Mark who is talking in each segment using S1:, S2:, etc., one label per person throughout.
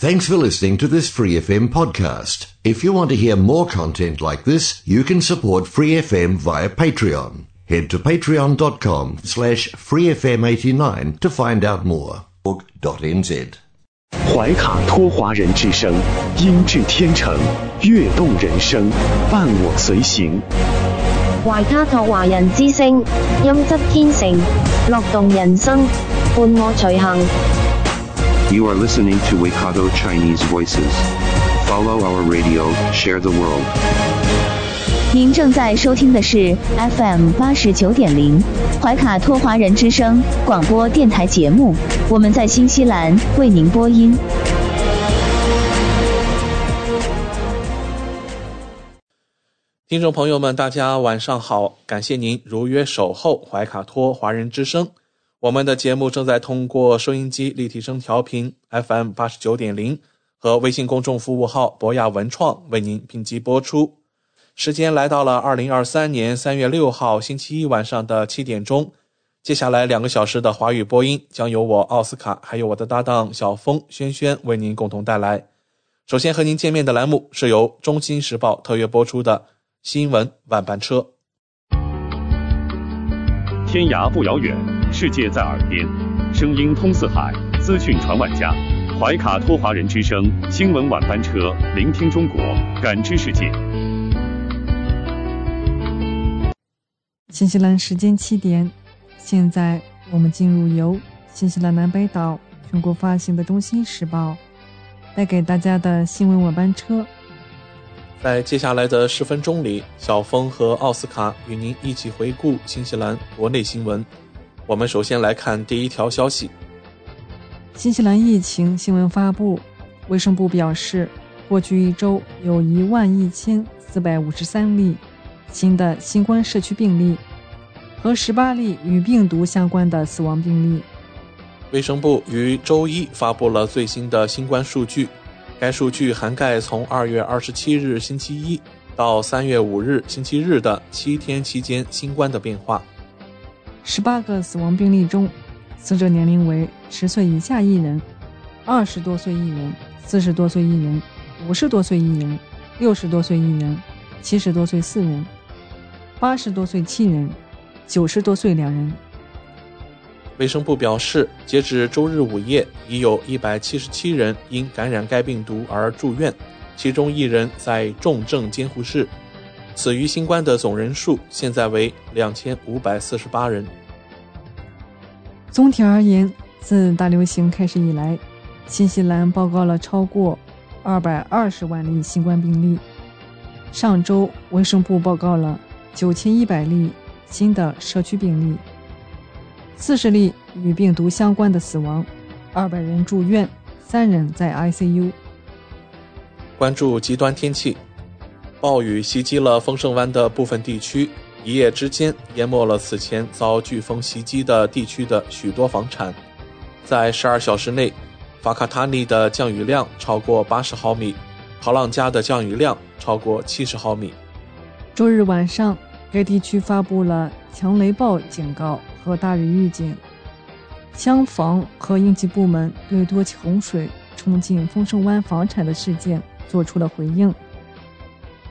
S1: Thanks for listening to this Free FM podcast. If you want to hear more content like this, you can support Free FM via Patreon. Head to patreon.com slash freefm89 to find out more. .nz
S2: 怀卡托华人之声，音质天成，悦动人生，伴我随行。
S3: 怀卡托华人之声，音质天成，乐动人生，伴我随行。
S4: You are listening to Waikato Chinese Voices. Follow our radio, share the world.
S5: 您正在收听的是 FM 八十九点零怀卡托华人之声广播电台节目，我们在新西兰为您播音。
S6: 听众朋友们，大家晚上好！感谢您如约守候怀卡托华人之声。我们的节目正在通过收音机立体声调频 FM 八十九点零和微信公众服务号博雅文创为您并机播出。时间来到了二零二三年三月六号星期一晚上的七点钟。接下来两个小时的华语播音将由我奥斯卡还有我的搭档小峰、轩轩为您共同带来。首先和您见面的栏目是由《中新时报》特约播出的新闻晚班车。
S2: 天涯不遥远，世界在耳边，声音通四海，资讯传万家。怀卡托华人之声新闻晚班车，聆听中国，感知世界。
S7: 新西兰时间七点，现在我们进入由新西兰南北岛全国发行的《中新时报》带给大家的新闻晚班车。
S6: 在接下来的十分钟里，小峰和奥斯卡与您一起回顾新西兰国内新闻。我们首先来看第一条消息：
S7: 新西兰疫情新闻发布，卫生部表示，过去一周有一万一千四百五十三例新的新冠社区病例和十八例与病毒相关的死亡病例。
S6: 卫生部于周一发布了最新的新冠数据。该数据涵盖从二月二十七日星期一到三月五日星期日的七天期间新冠的变化。
S7: 十八个死亡病例中，死者年龄为十岁以下一人，二十多岁一人，四十多岁一人，五十多岁一人，六十多岁一人，七十多岁四人，八十多岁七人，九十多岁两人。
S6: 卫生部表示，截止周日午夜，已有一百七十七人因感染该病毒而住院，其中一人在重症监护室。死于新冠的总人数现在为两千五百四十八人。
S7: 总体而言，自大流行开始以来，新西兰报告了超过二百二十万例新冠病例。上周，卫生部报告了九千一百例新的社区病例。四十例与病毒相关的死亡，二百人住院，三人在 ICU。
S6: 关注极端天气，暴雨袭击了丰盛湾的部分地区，一夜之间淹没了此前遭飓风袭击的地区的许多房产。在十二小时内，法卡塔尼的降雨量超过八十毫米，陶朗加的降雨量超过七十毫米。
S7: 周日晚上，该地区发布了强雷暴警告。和大雨预警，消防和应急部门对多起洪水冲进丰盛湾房产的事件做出了回应。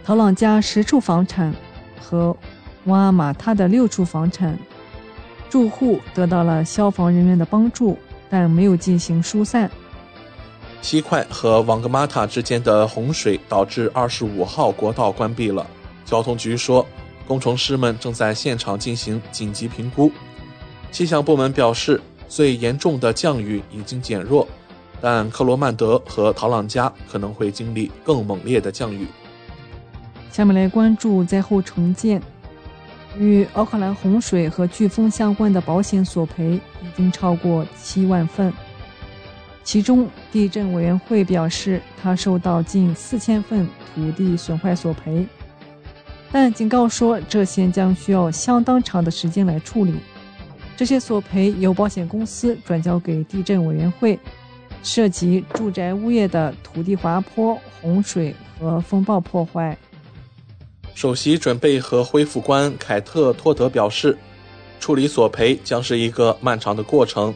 S7: 陶朗加十处房产和瓦阿马塔的六处房产住户得到了消防人员的帮助，但没有进行疏散。
S6: 西快和王格玛塔之间的洪水导致二十五号国道关闭了。交通局说，工程师们正在现场进行紧急评估。气象部门表示，最严重的降雨已经减弱，但克罗曼德和陶朗加可能会经历更猛烈的降雨。
S7: 下面来关注灾后重建。与奥克兰洪水和飓风相关的保险索赔已经超过七万份，其中地震委员会表示，他收到近四千份土地损坏索赔，但警告说这些将需要相当长的时间来处理。这些索赔由保险公司转交给地震委员会，涉及住宅物业的土地滑坡、洪水和风暴破坏。
S6: 首席准备和恢复官凯特·托德表示，处理索赔将是一个漫长的过程。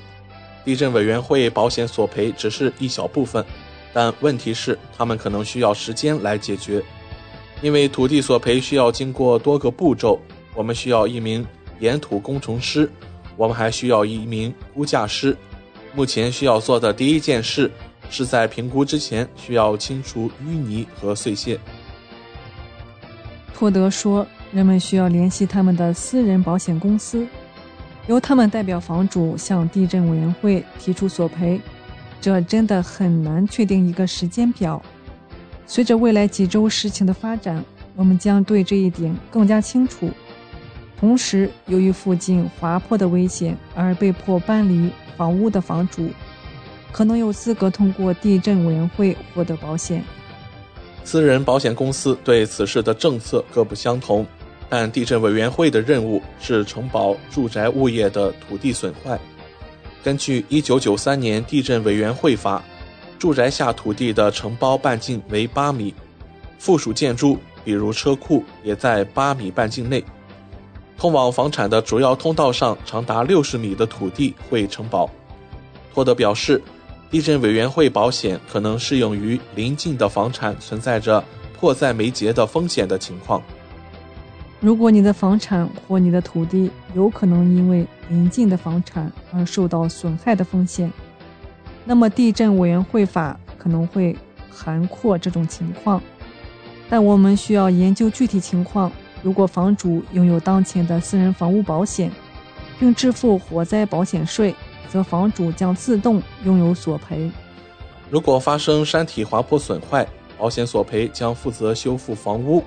S6: 地震委员会保险索赔只是一小部分，但问题是，他们可能需要时间来解决，因为土地索赔需要经过多个步骤。我们需要一名岩土工程师，我们还需要一名估价师。目前需要做的第一件事，是在评估之前需要清除淤泥和碎屑。
S7: 托德说，人们需要联系他们的私人保险公司，由他们代表房主向地震委员会提出索赔。这真的很难确定一个时间表。随着未来几周事情的发展，我们将对这一点更加清楚。同时，由于附近滑坡的危险而被迫搬离房屋的房主，可能有资格通过地震委员会获得保险。
S6: 私人保险公司对此事的政策各不相同，但地震委员会的任务是承保住宅物业的土地损坏。根据《一九九三年地震委员会法》，住宅下土地的承包半径为八米，附属建筑比如车库也在八米半径内。通往房产的主要通道上长达六十米的土地会承保。托德表示，地震委员会保险可能适用于邻近的房产存在着迫在眉睫的风险的情况。
S7: 如果你的房产或你的土地有可能因为邻近的房产而受到损害的风险，那么地震委员会法可能会涵括这种情况。但我们需要研究具体情况。如果房主拥有当前的私人房屋保险，并支付火灾保险税，则房主将自动拥有索赔。
S6: 如果发生山体滑坡损坏，保险索赔将负责修复房屋。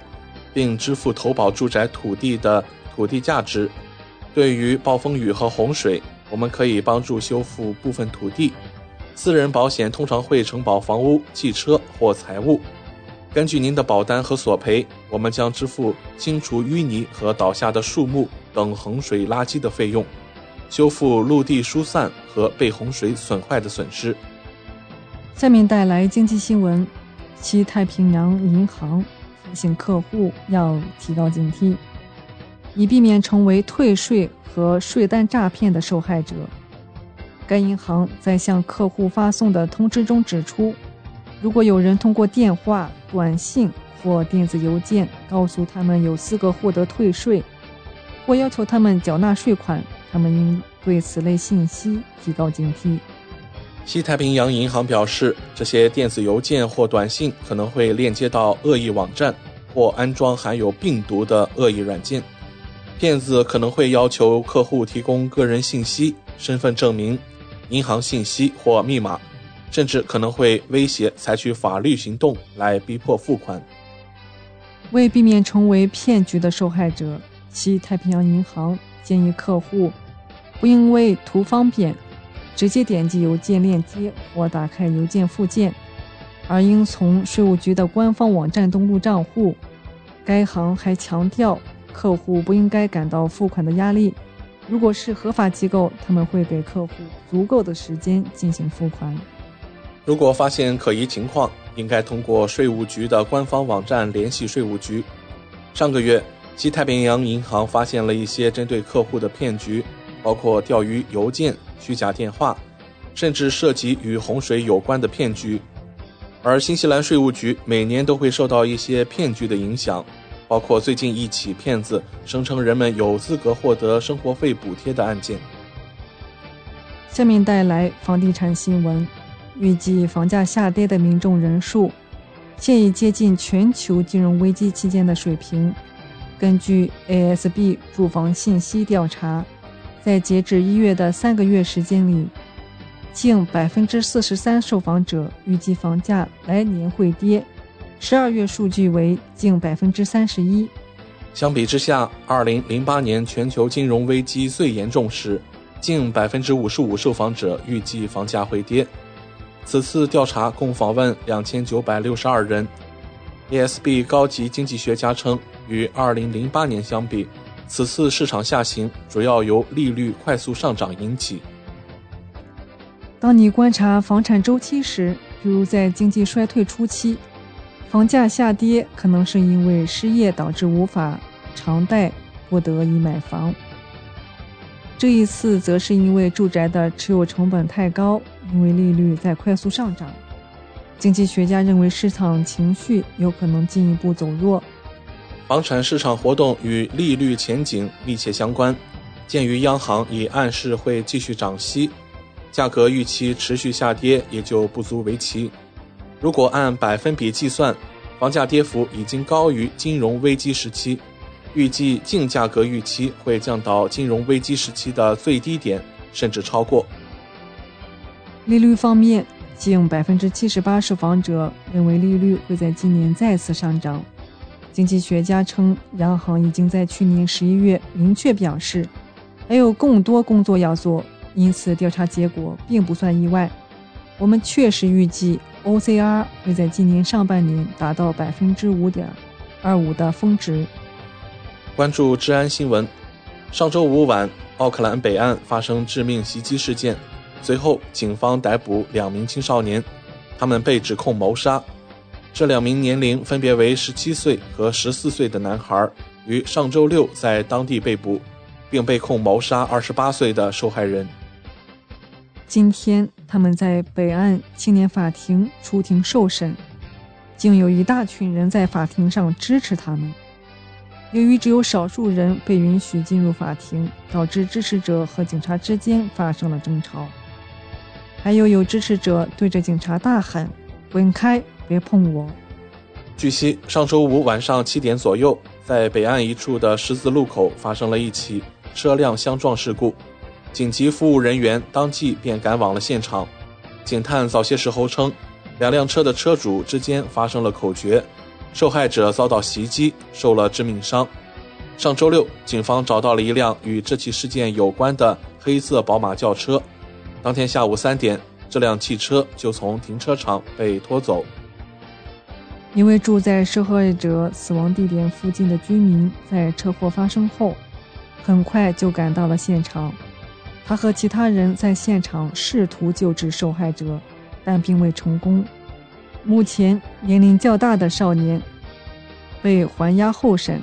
S6: 并支付投保住宅土地的土地价值。对于暴风雨和洪水，我们可以帮助修复部分土地。私人保险通常会承保房屋、汽车或财物。根据您的保单和索赔，我们将支付清除淤泥和倒下的树木等洪水垃圾的费用，修复陆地疏散和被洪水损坏的损失。
S7: 下面带来经济新闻：西太平洋银行。提醒客户要提高警惕，以避免成为退税和税单诈骗的受害者。该银行在向客户发送的通知中指出，如果有人通过电话、短信或电子邮件告诉他们有资格获得退税，或要求他们缴纳税款，他们应对此类信息提高警惕。
S6: 西太平洋银行表示，这些电子邮件或短信可能会链接到恶意网站，或安装含有病毒的恶意软件。骗子可能会要求客户提供个人信息、身份证明、银行信息或密码，甚至可能会威胁采取法律行动来逼迫付款。
S7: 为避免成为骗局的受害者，西太平洋银行建议客户不因为图方便。直接点击邮件链接或打开邮件附件，而应从税务局的官方网站登录账户。该行还强调，客户不应该感到付款的压力。如果是合法机构，他们会给客户足够的时间进行付款。
S6: 如果发现可疑情况，应该通过税务局的官方网站联系税务局。上个月，西太平洋银行发现了一些针对客户的骗局，包括钓鱼邮件。虚假电话，甚至涉及与洪水有关的骗局，而新西兰税务局每年都会受到一些骗局的影响，包括最近一起骗子声称人们有资格获得生活费补贴的案件。
S7: 下面带来房地产新闻，预计房价下跌的民众人数现已接近全球金融危机期间的水平。根据 ASB 住房信息调查。在截至一月的三个月时间里，近百分之四十三受访者预计房价来年会跌，十二月数据为近百分之三十一。
S6: 相比之下，二零零八年全球金融危机最严重时，近百分之五十五受访者预计房价会跌。此次调查共访问两千九百六十二人。ASB 高级经济学家称，与二零零八年相比。此次市场下行主要由利率快速上涨引起。
S7: 当你观察房产周期时，比如在经济衰退初期，房价下跌可能是因为失业导致无法偿贷，不得已买房。这一次则是因为住宅的持有成本太高，因为利率在快速上涨。经济学家认为市场情绪有可能进一步走弱。
S6: 房产市场活动与利率前景密切相关。鉴于央行已暗示会继续涨息，价格预期持续下跌也就不足为奇。如果按百分比计算，房价跌幅已经高于金融危机时期，预计净价格预期会降到金融危机时期的最低点，甚至超过。
S7: 利率方面，近百分之七十八受访者认为利率会在今年再次上涨。经济学家称，央行已经在去年十一月明确表示。还有更多工作要做，因此调查结果并不算意外。我们确实预计 OCR 会在今年上半年达到百分之五点二五的峰值。
S6: 关注治安新闻，上周五晚，奥克兰北岸发生致命袭击事件，随后警方逮捕两名青少年，他们被指控谋杀。这两名年龄分别为十七岁和十四岁的男孩，于上周六在当地被捕。并被控谋杀二十八岁的受害人。
S7: 今天，他们在北岸青年法庭出庭受审，竟有一大群人在法庭上支持他们。由于只有少数人被允许进入法庭，导致支持者和警察之间发生了争吵。还有有支持者对着警察大喊：“滚开，别碰我！”
S6: 据悉，上周五晚上七点左右，在北岸一处的十字路口发生了一起。车辆相撞事故，紧急服务人员当即便赶往了现场。警探早些时候称，两辆车的车主之间发生了口角，受害者遭到袭击，受了致命伤。上周六，警方找到了一辆与这起事件有关的黑色宝马轿车。当天下午三点，这辆汽车就从停车场被拖走。
S7: 一位住在受害者死亡地点附近的居民在车祸发生后。很快就赶到了现场，他和其他人在现场试图救治受害者，但并未成功。目前，年龄较大的少年被还押候审，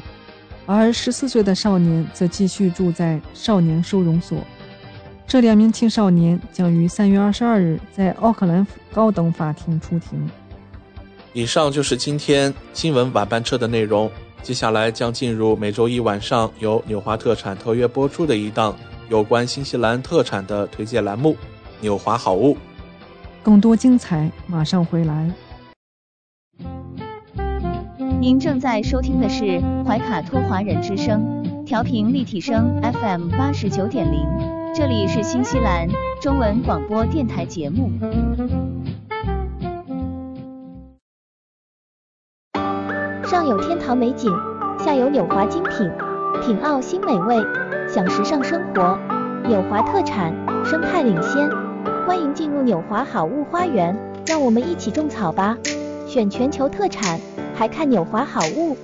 S7: 而十四岁的少年则继续住在少年收容所。这两名青少年将于三月二十二日在奥克兰高等法庭出庭。
S6: 以上就是今天新闻晚班车的内容。接下来将进入每周一晚上由纽华特产特约播出的一档有关新西兰特产的推荐栏目《纽华好物》。
S7: 更多精彩马上回来。
S5: 您正在收听的是怀卡托华人之声，调频立体声 FM 八十九点零，这里是新西兰中文广播电台节目。
S8: 上有天堂美景，下有纽华精品，品澳新美味，享时尚生活。纽华特产，生态领先，欢迎进入纽华好物花园，让我们一起种草吧！选全球特产，还看纽华好物。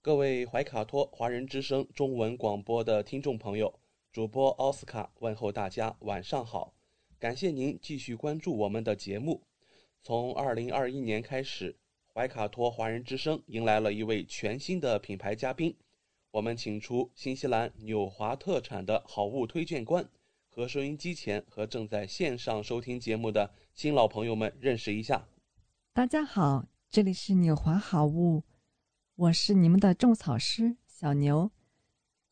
S6: 各位怀卡托华人之声中文广播的听众朋友，主播奥斯卡问候大家晚上好，感谢您继续关注我们的节目。从二零二一年开始，怀卡托华人之声迎来了一位全新的品牌嘉宾。我们请出新西兰纽华特产的好物推荐官，和收音机前和正在线上收听节目的新老朋友们认识一下。
S7: 大家好，这里是纽华好物，我是你们的种草师小牛，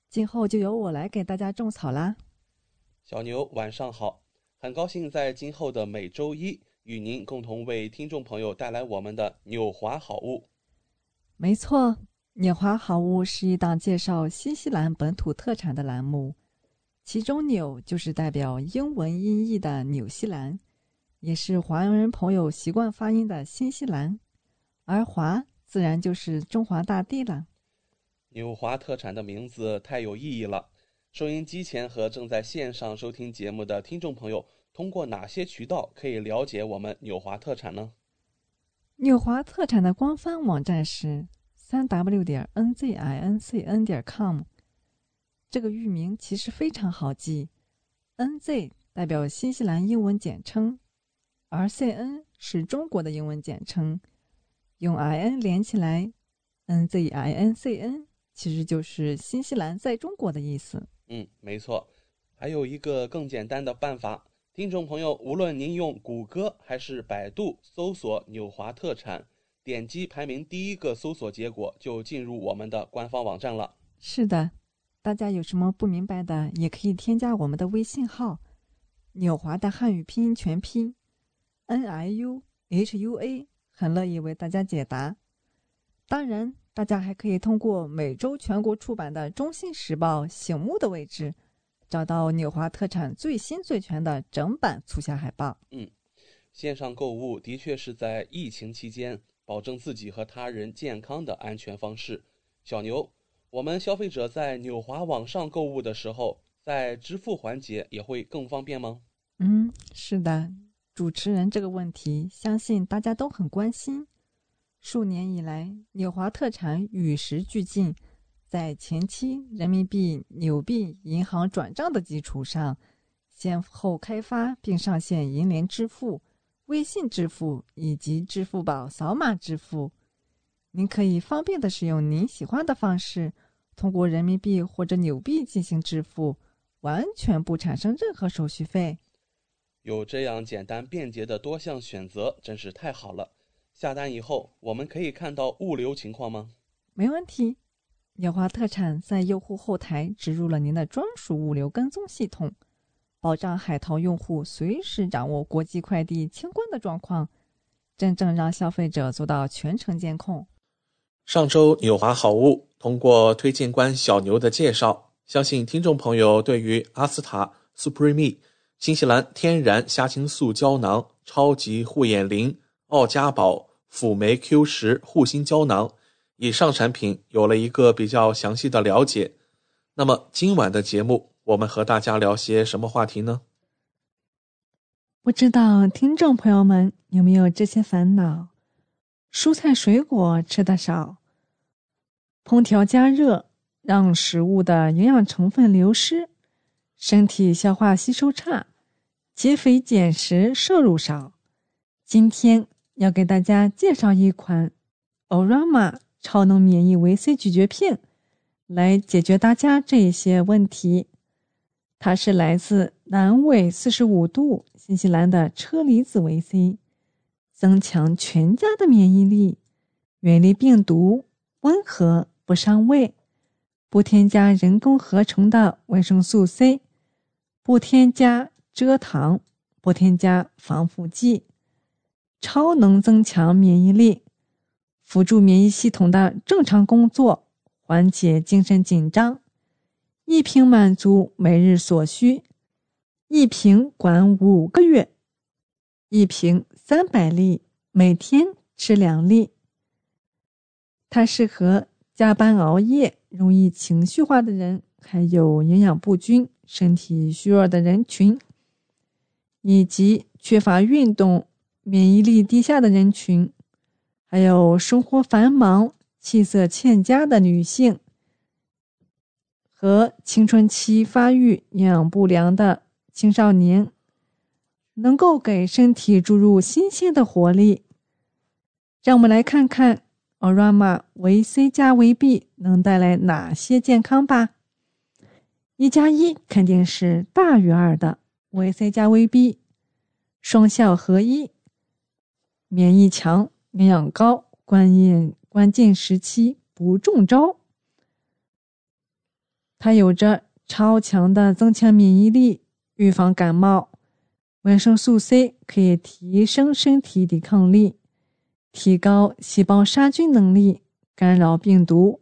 S7: 今后就由我来给大家种草啦。
S6: 小牛晚上好，很高兴在今后的每周一。与您共同为听众朋友带来我们的纽华好物。
S7: 没错，纽华好物是一档介绍新西兰本土特产的栏目，其中“纽”就是代表英文音译的纽西兰，也是华人朋友习惯发音的新西兰，而“华”自然就是中华大地了。
S6: 纽华特产的名字太有意义了，收音机前和正在线上收听节目的听众朋友。通过哪些渠道可以了解我们纽华特产呢？
S7: 纽华特产的官方网站是三 w 点 n z i n c n 点 com。这个域名其实非常好记，n z 代表新西兰英文简称，而 c n 是中国的英文简称，用 i n 连起来，n z i n c n 其实就是新西兰在中国的意思。
S6: 嗯，没错。还有一个更简单的办法。听众朋友，无论您用谷歌还是百度搜索“纽华特产”，点击排名第一个搜索结果，就进入我们的官方网站了。
S7: 是的，大家有什么不明白的，也可以添加我们的微信号“纽华”的汉语拼音全拼 “n i u h u a”，很乐意为大家解答。当然，大家还可以通过每周全国出版的《中心时报》醒目的位置。找到纽华特产最新最全的整版促销海报。
S6: 嗯，线上购物的确是在疫情期间保证自己和他人健康的安全方式。小牛，我们消费者在纽华网上购物的时候，在支付环节也会更方便吗？
S7: 嗯，是的，主持人这个问题，相信大家都很关心。数年以来，纽华特产与时俱进。在前期人民币纽币银行转账的基础上，先后开发并上线银联支付、微信支付以及支付宝扫码支付。您可以方便的使用您喜欢的方式，通过人民币或者纽币进行支付，完全不产生任何手续费。
S6: 有这样简单便捷的多项选择，真是太好了。下单以后，我们可以看到物流情况吗？
S7: 没问题。纽华特产在用户后台植入了您的专属物流跟踪系统，保障海淘用户随时掌握国际快递清关的状况，真正让消费者做到全程监控。
S6: 上周纽华好物通过推荐官小牛的介绍，相信听众朋友对于阿斯塔 Supreme、新西兰天然虾青素胶囊、超级护眼灵、奥佳宝辅酶 Q 十护心胶囊。以上产品有了一个比较详细的了解，那么今晚的节目我们和大家聊些什么话题呢？
S7: 不知道听众朋友们有没有这些烦恼：蔬菜水果吃的少，烹调加热让食物的营养成分流失，身体消化吸收差，减肥减食摄入少。今天要给大家介绍一款 Orama。超能免疫维 C 咀嚼片，来解决大家这些问题。它是来自南纬四十五度新西兰的车厘子维 C，增强全家的免疫力，远离病毒，温和不伤胃，不添加人工合成的维生素 C，不添加蔗糖，不添加防腐剂，超能增强免疫力。辅助免疫系统的正常工作，缓解精神紧张。一瓶满足每日所需，一瓶管五个月，一瓶三百粒，每天吃两粒。它适合加班熬夜、容易情绪化的人，还有营养不均、身体虚弱的人群，以及缺乏运动、免疫力低下的人群。还有生活繁忙、气色欠佳的女性和青春期发育营养不良的青少年，能够给身体注入新鲜的活力。让我们来看看 Orama 维 C 加维 B 能带来哪些健康吧。一加一肯定是大于二的，维 C 加维 B 双效合一，免疫强。营养高，关键关键时期不中招。它有着超强的增强免疫力，预防感冒。维生素 C 可以提升身体抵抗力，提高细胞杀菌能力，干扰病毒，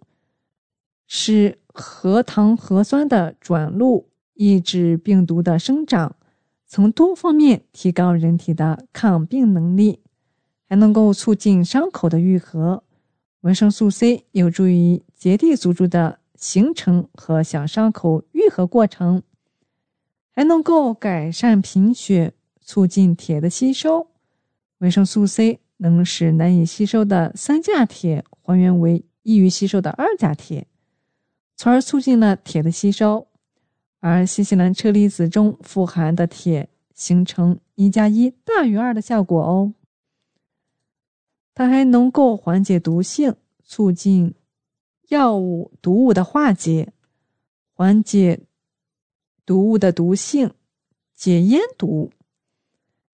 S7: 使核糖核酸的转录，抑制病毒的生长，从多方面提高人体的抗病能力。还能够促进伤口的愈合，维生素 C 有助于结缔组织的形成和小伤口愈合过程，还能够改善贫血，促进铁的吸收。维生素 C 能使难以吸收的三价铁还原为易于吸收的二价铁，从而促进了铁的吸收。而新西兰车厘子中富含的铁，形成一加一大于二的效果哦。它还能够缓解毒性，促进药物毒物的化解，缓解毒物的毒性，解烟毒，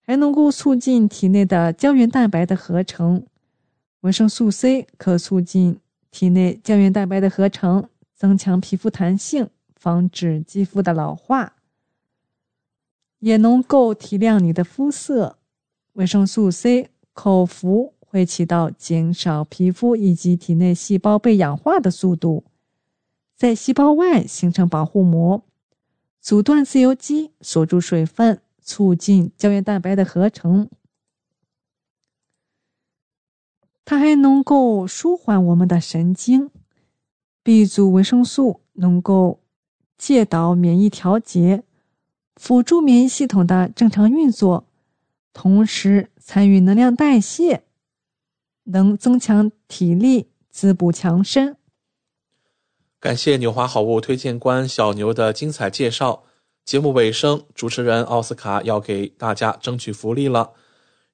S7: 还能够促进体内的胶原蛋白的合成。维生素 C 可促进体内胶原蛋白的合成，增强皮肤弹性，防止肌肤的老化，也能够提亮你的肤色。维生素 C 口服会起到减少皮肤以及体内细胞被氧化的速度，在细胞外形成保护膜，阻断自由基，锁住水分，促进胶原蛋白的合成。它还能够舒缓我们的神经。B 族维生素能够介导免疫调节，辅助免疫系统的正常运作。同时参与能量代谢，能增强体力，滋补强身。
S6: 感谢纽华好物推荐官小牛的精彩介绍。节目尾声，主持人奥斯卡要给大家争取福利了，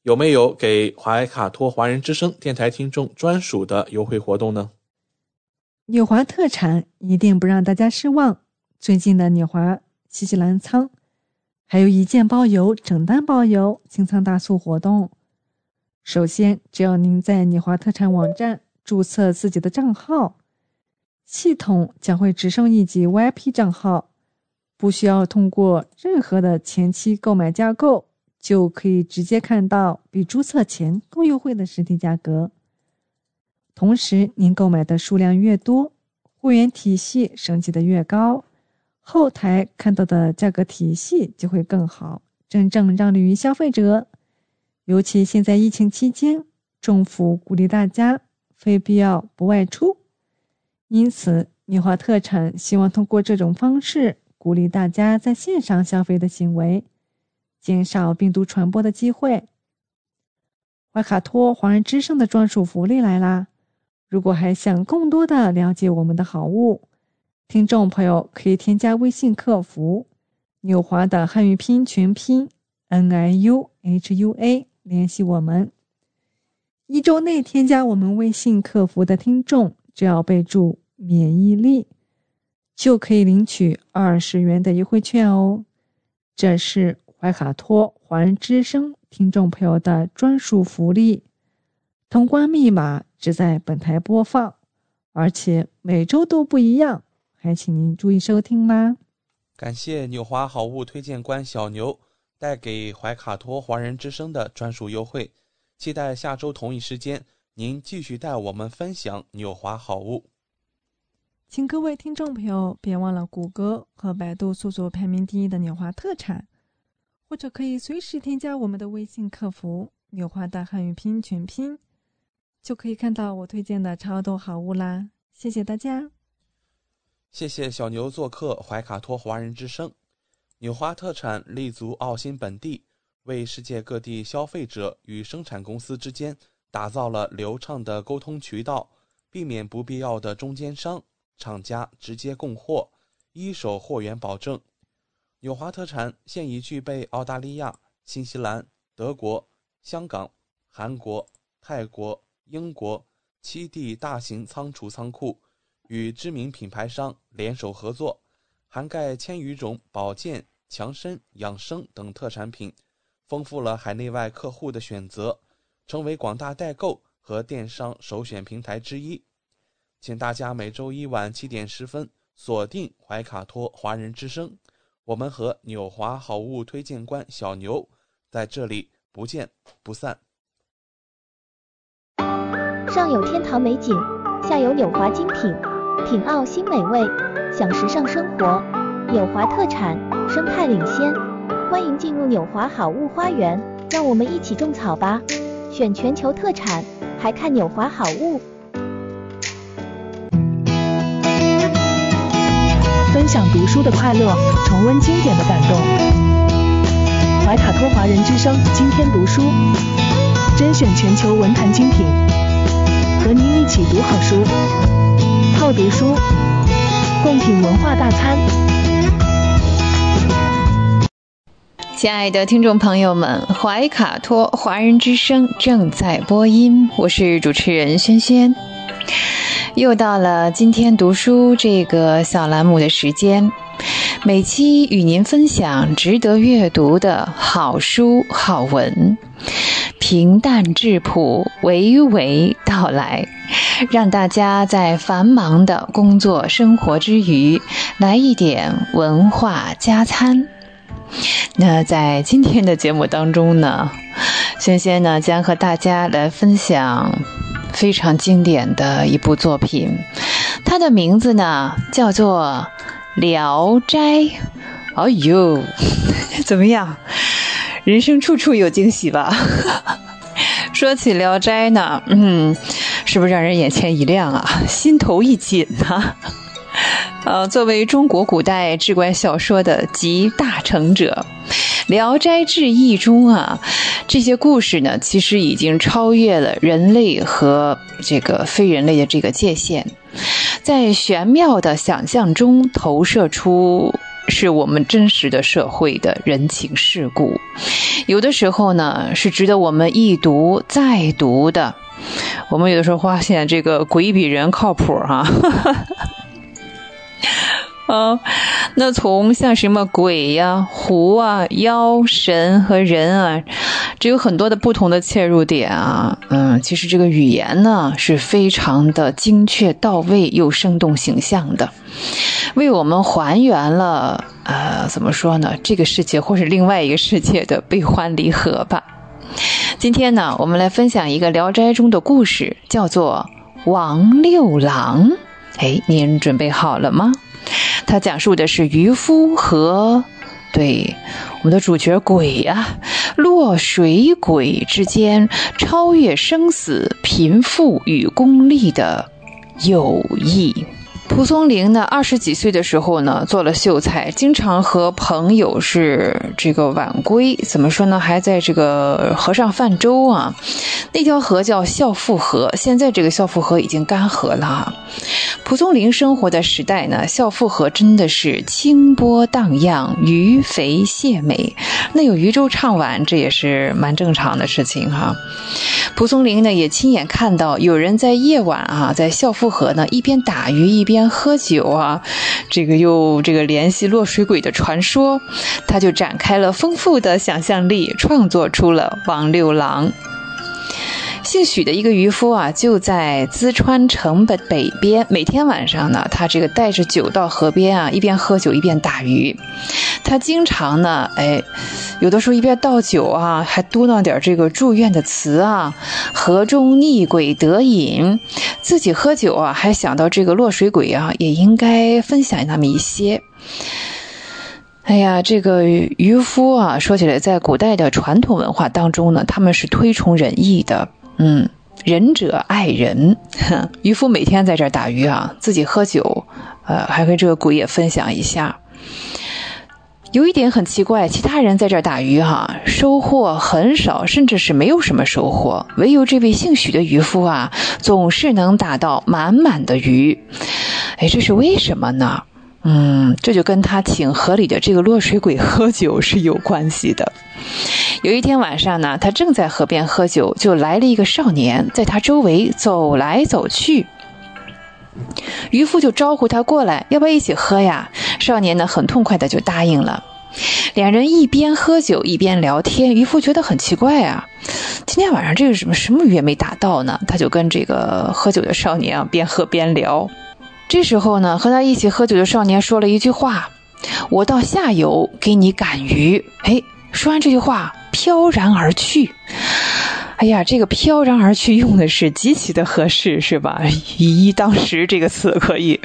S6: 有没有给怀卡托华人之声电台听众专属的优惠活动呢？
S7: 纽华特产一定不让大家失望。最近的纽华新西兰仓。还有一件包邮、整单包邮清仓大促活动。首先，只要您在你华特产网站注册自己的账号，系统将会直升一级 VIP 账号，不需要通过任何的前期购买架构，就可以直接看到比注册前更优惠的实体价格。同时，您购买的数量越多，会员体系升级的越高。后台看到的价格体系就会更好，真正让利于消费者。尤其现在疫情期间，政府鼓励大家非必要不外出，因此米华特产希望通过这种方式鼓励大家在线上消费的行为，减少病毒传播的机会。怀卡托华人之声的专属福利来啦！如果还想更多的了解我们的好物。听众朋友可以添加微信客服“纽华”的汉语拼音全拼 “n i u h u a” 联系我们。一周内添加我们微信客服的听众，只要备注“免疫力”，就可以领取二十元的优惠券哦。这是怀卡托华人之声听众朋友的专属福利，通关密码只在本台播放，而且每周都不一样。还请您注意收听啦！
S6: 感谢纽华好物推荐官小牛带给怀卡托华人之声的专属优惠，期待下周同一时间您继续带我们分享纽华好物。
S7: 请各位听众朋友别忘了谷歌和百度搜索排名第一的纽华特产，或者可以随时添加我们的微信客服“纽华大汉语拼音全拼”，就可以看到我推荐的超多好物啦！谢谢大家。
S6: 谢谢小牛做客怀卡托华人之声，纽华特产立足澳新本地，为世界各地消费者与生产公司之间打造了流畅的沟通渠道，避免不必要的中间商，厂家直接供货，一手货源保证。纽华特产现已具备澳大利亚、新西兰、德国、香港、韩国、泰国、英国七地大型仓储仓库。与知名品牌商联手合作，涵盖千余种保健、强身、养生等特产品，丰富了海内外客户的选择，成为广大代购和电商首选平台之一。请大家每周一晚七点十分锁定怀卡托华人之声，我们和纽华好物推荐官小牛在这里不见不散。
S8: 上有天堂美景，下有纽华精品。品澳新美味，享时尚生活，纽华特产，生态领先。欢迎进入纽华好物花园，让我们一起种草吧！选全球特产，还看纽华好物。
S9: 分享读书的快乐，重温经典的感动。怀卡托华人之声，今天读书，甄选全球文坛精品，和您一起读好书。好读书，共品文化大餐。
S5: 亲爱的听众朋友们，怀卡托华人之声正在播音，我是主持人轩轩。又到了今天读书这个小栏目的时间。
S10: 每期与您分享值得阅读的好书好文，平淡质朴，娓娓道来，让大家在繁忙的工作生活之余，来一点文化加餐。那在今天的节目当中呢，轩轩呢将和大家来分享非常经典的一部作品，它的名字呢叫做。《聊斋》，哎呦，怎么样？人生处处有惊喜吧？说起《聊斋》呢，嗯，是不是让人眼前一亮啊，心头一紧呢？呃，作为中国古代志怪小说的集大成者，《聊斋志异》中啊，这些故事呢，其实已经超越了人类和这个非人类的这个界限。在玄妙的想象中投射出是我们真实的社会的人情世故，有的时候呢是值得我们一读再读的。我们有的时候发现这个鬼比人靠谱哈。啊，啊那从像什么鬼呀、狐啊、妖神和人啊，这有很多的不同的切入点啊。嗯，其实这个语言呢是非常的精确到位又生动形象的，为我们还原了呃，怎么说呢？这个世界或是另外一个世界的悲欢离合吧。今天呢，我们来分享一个《聊斋》中的故事，叫做王六郎。哎，您准备好了吗？它讲述的是渔夫和对我们的主角鬼啊，落水鬼之间超越生死、贫富与功利的友谊。蒲松龄呢，二十几岁的时候呢，做了秀才，经常和朋友是这个晚归。怎么说呢？还在这个河上泛舟啊。那条河叫孝妇河，现在这个孝妇河已经干涸了。蒲松龄生活的时代呢，孝妇河真的是清波荡漾，鱼肥蟹美。那有渔舟唱晚，这也是蛮正常的事情哈。蒲松龄呢，也亲眼看到有人在夜晚啊，在孝妇河呢，一边打鱼一边。喝酒啊，这个又这个联系落水鬼的传说，他就展开了丰富的想象力，创作出了王六郎。姓许的一个渔夫啊，就在淄川城的北边。每天晚上呢，他这个带着酒到河边啊，一边喝酒一边打鱼。他经常呢，哎，有的时候一边倒酒啊，还嘟囔点这个祝愿的词啊。河中逆鬼得饮，自己喝酒啊，还想到这个落水鬼啊，也应该分享那么一些。哎呀，这个渔夫啊，说起来，在古代的传统文化当中呢，他们是推崇仁义的。嗯，仁者爱人。渔夫每天在这儿打鱼啊，自己喝酒，呃，还跟这个鬼也分享一下。有一点很奇怪，其他人在这儿打鱼哈，收获很少，甚至是没有什么收获，唯有这位姓许的渔夫啊，总是能打到满满的鱼。哎，这是为什么呢？嗯，这就跟他请河里的这个落水鬼喝酒是有关系的。有一天晚上呢，他正在河边喝酒，就来了一个少年，在他周围走来走去。渔夫就招呼他过来，要不要一起喝呀？少年呢，很痛快的就答应了。两人一边喝酒一边聊天，渔夫觉得很奇怪啊，今天晚上这个什么什么鱼也没打到呢？他就跟这个喝酒的少年啊边喝边聊。这时候呢，和他一起喝酒的少年说了一句话：“我到下游给你赶鱼。”哎。说完这句话，飘然而去。哎呀，这个“飘然而去”用的是极其的合适，是吧？以一当十这个词可以，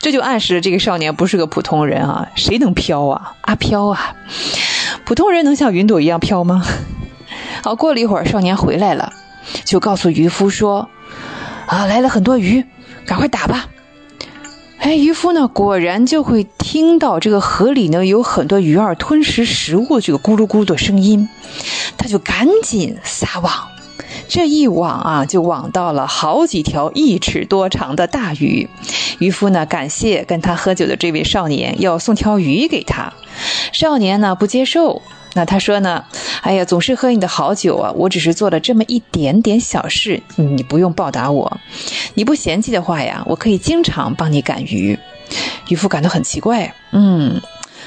S10: 这就暗示这个少年不是个普通人啊！谁能飘啊？阿飘啊！普通人能像云朵一样飘吗？好，过了一会儿，少年回来了，就告诉渔夫说：“啊，来了很多鱼，赶快打吧。”哎，渔夫呢，果然就会听到这个河里呢有很多鱼儿吞食食物这个咕噜咕噜的声音，他就赶紧撒网，这一网啊就网到了好几条一尺多长的大鱼。渔夫呢感谢跟他喝酒的这位少年，要送条鱼给他，少年呢不接受。那他说呢？哎呀，总是喝你的好酒啊！我只是做了这么一点点小事，你不用报答我。你不嫌弃的话呀，我可以经常帮你赶鱼。渔夫感到很奇怪，嗯，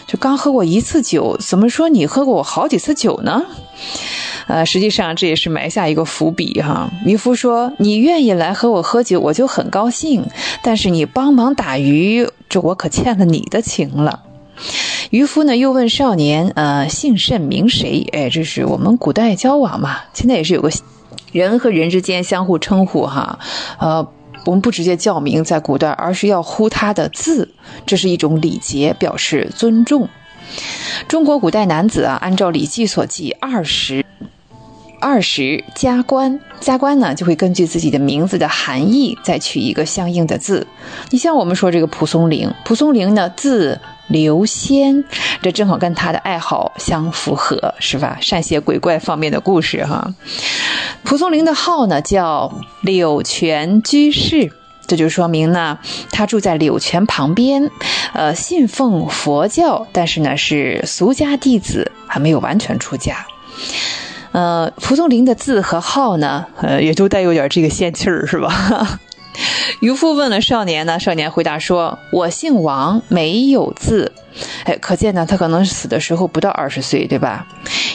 S10: 就刚喝过一次酒，怎么说你喝过我好几次酒呢？呃，实际上这也是埋下一个伏笔哈。渔夫说：“你愿意来和我喝酒，我就很高兴。但是你帮忙打鱼，这我可欠了你的情了。”渔夫呢又问少年：“呃，姓甚名谁？”哎，这是我们古代交往嘛，现在也是有个人和人之间相互称呼哈。呃，我们不直接叫名，在古代，而是要呼他的字，这是一种礼节，表示尊重。中国古代男子啊，按照《礼记》所记，二十。二十加冠，加冠呢就会根据自己的名字的含义再取一个相应的字。你像我们说这个蒲松龄，蒲松龄呢字刘仙，这正好跟他的爱好相符合，是吧？善写鬼怪方面的故事哈。蒲松龄的号呢叫柳泉居士，这就说明呢他住在柳泉旁边，呃，信奉佛教，但是呢是俗家弟子，还没有完全出家。呃，蒲松龄的字和号呢，呃，也都带有点这个仙气儿，是吧？渔夫问了少年呢，少年回答说：“我姓王，没有字。”哎，可见呢，他可能死的时候不到二十岁，对吧？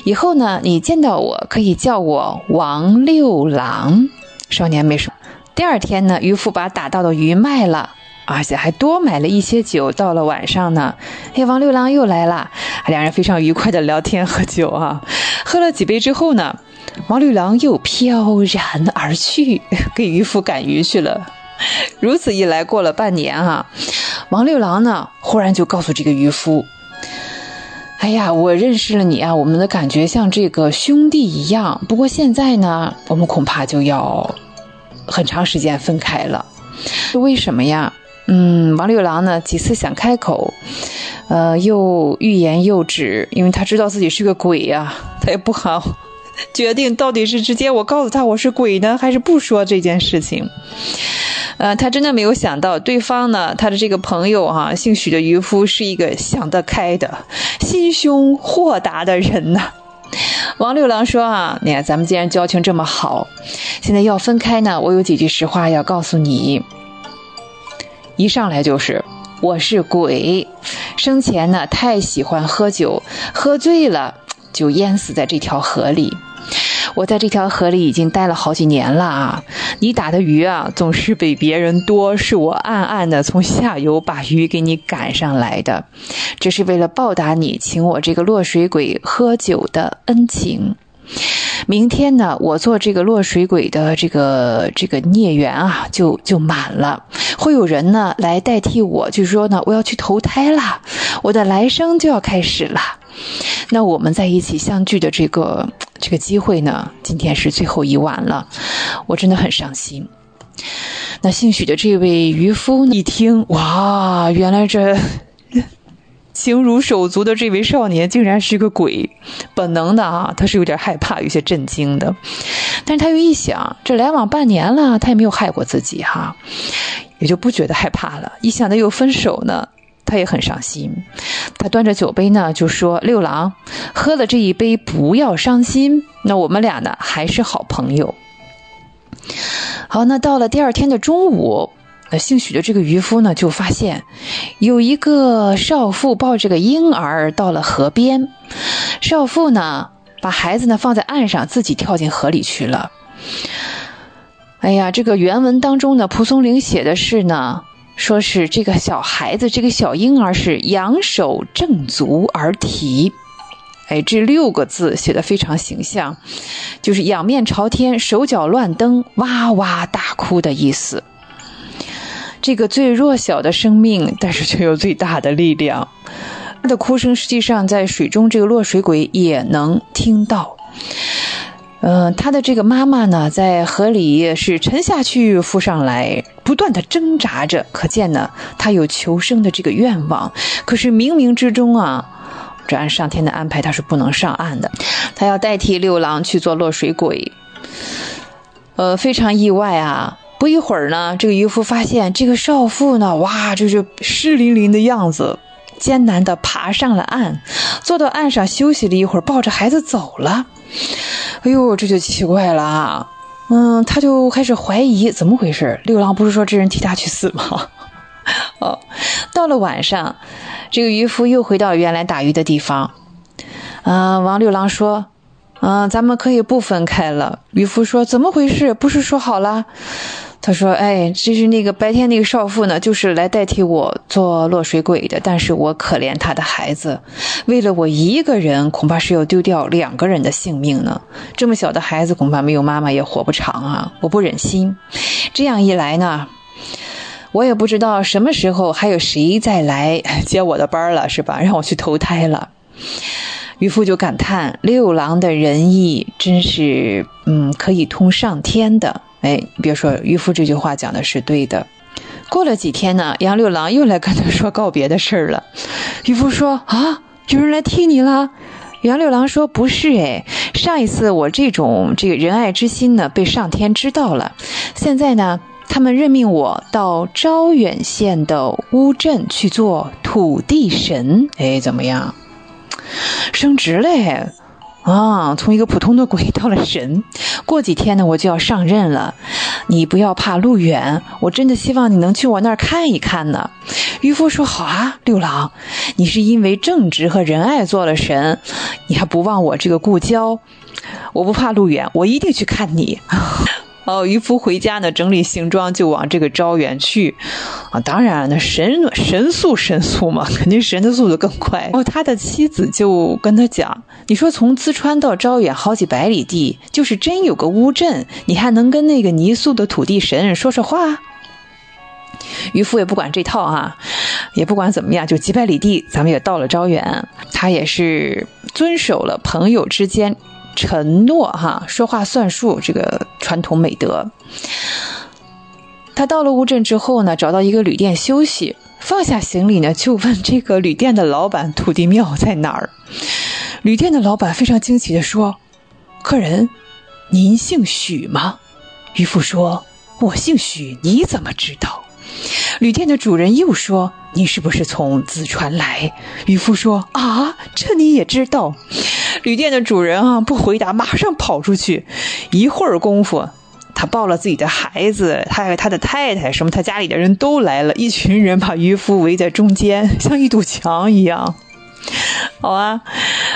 S10: 以后呢，你见到我可以叫我王六郎。少年没说。第二天呢，渔夫把打到的鱼卖了。而且还多买了一些酒。到了晚上呢，哎，王六郎又来了，两人非常愉快的聊天喝酒啊。喝了几杯之后呢，王六郎又飘然而去，给渔夫赶鱼去了。如此一来，过了半年哈，王六郎呢，忽然就告诉这个渔夫：“哎呀，我认识了你啊，我们的感觉像这个兄弟一样。不过现在呢，我们恐怕就要很长时间分开了。为什么呀？”嗯，王六郎呢几次想开口，呃，又欲言又止，因为他知道自己是个鬼呀，他也不好 决定到底是直接我告诉他我是鬼呢，还是不说这件事情。呃，他真的没有想到对方呢，他的这个朋友哈，姓许的渔夫是一个想得开的、心胸豁达的人呐。王六郎说啊，你看咱们既然交情这么好，现在要分开呢，我有几句实话要告诉你。一上来就是我是鬼，生前呢太喜欢喝酒，喝醉了就淹死在这条河里。我在这条河里已经待了好几年了啊！你打的鱼啊总是比别人多，是我暗暗的从下游把鱼给你赶上来的，这是为了报答你请我这个落水鬼喝酒的恩情。明天呢，我做这个落水鬼的这个这个孽缘啊，就就满了，会有人呢来代替我，就是说呢，我要去投胎了，我的来生就要开始了。那我们在一起相聚的这个这个机会呢，今天是最后一晚了，我真的很伤心。那姓许的这位渔夫一听，哇，原来这。情如手足的这位少年竟然是个鬼，本能的啊，他是有点害怕，有些震惊的。但是他又一想，这来往半年了，他也没有害过自己哈，也就不觉得害怕了。一想到又分手呢，他也很伤心。他端着酒杯呢，就说：“六郎，喝了这一杯不要伤心，那我们俩呢还是好朋友。”好，那到了第二天的中午。那姓许的这个渔夫呢，就发现有一个少妇抱着个婴儿到了河边，少妇呢把孩子呢放在岸上，自己跳进河里去了。哎呀，这个原文当中呢，蒲松龄写的是呢，说是这个小孩子，这个小婴儿是仰首正足而啼，哎，这六个字写的非常形象，就是仰面朝天，手脚乱蹬，哇哇大哭的意思。这个最弱小的生命，但是却有最大的力量。他的哭声实际上在水中，这个落水鬼也能听到。嗯，他的这个妈妈呢，在河里是沉下去、浮上来，不断的挣扎着。可见呢，他有求生的这个愿望。可是冥冥之中啊，这按上天的安排，他是不能上岸的。他要代替六郎去做落水鬼。呃，非常意外啊。不一会儿呢，这个渔夫发现这个少妇呢，哇，就是湿淋淋的样子，艰难地爬上了岸，坐到岸上休息了一会儿，抱着孩子走了。哎呦，这就奇怪了啊！嗯，他就开始怀疑怎么回事。六郎不是说这人替他去死吗？哦，到了晚上，这个渔夫又回到原来打鱼的地方。啊，王六郎说：“嗯，咱们可以不分开了。”渔夫说：“怎么回事？不是说好了？”他说：“哎，这是那个白天那个少妇呢，就是来代替我做落水鬼的。但是我可怜他的孩子，为了我一个人，恐怕是要丢掉两个人的性命呢。这么小的孩子，恐怕没有妈妈也活不长啊！我不忍心。这样一来呢，我也不知道什么时候还有谁再来接我的班了，是吧？让我去投胎了。”渔夫就感叹：“六郎的仁义真是，嗯，可以通上天的。”哎，别说渔夫这句话讲的是对的。过了几天呢，杨六郎又来跟他说告别的事儿了。渔夫说：“啊，有人来替你了？”杨六郎说：“不是，哎，上一次我这种这个仁爱之心呢，被上天知道了。现在呢，他们任命我到招远县的乌镇去做土地神。哎，怎么样？”升职嘞，啊，从一个普通的鬼到了神。过几天呢，我就要上任了。你不要怕路远，我真的希望你能去我那儿看一看呢。渔夫说：“好啊，六郎，你是因为正直和仁爱做了神，你还不忘我这个故交。我不怕路远，我一定去看你。”哦，渔夫回家呢，整理行装就往这个招远去，啊，当然那神神速神速嘛，肯定神的速度更快。哦，他的妻子就跟他讲：“你说从淄川到招远好几百里地，就是真有个乌镇，你还能跟那个泥塑的土地神说说话？”渔夫也不管这套哈，也不管怎么样，就几百里地，咱们也到了招远，他也是遵守了朋友之间。承诺哈，说话算数，这个传统美德。他到了乌镇之后呢，找到一个旅店休息，放下行李呢，就问这个旅店的老板土地庙在哪儿。旅店的老板非常惊奇的说：“客人，您姓许吗？”渔夫说：“我姓许，你怎么知道？”旅店的主人又说：“你是不是从淄川来？”渔夫说：“啊，这你也知道。”旅店的主人啊，不回答，马上跑出去。一会儿功夫，他抱了自己的孩子，他和他的太太，什么他家里的人都来了，一群人把渔夫围在中间，像一堵墙一样。好啊，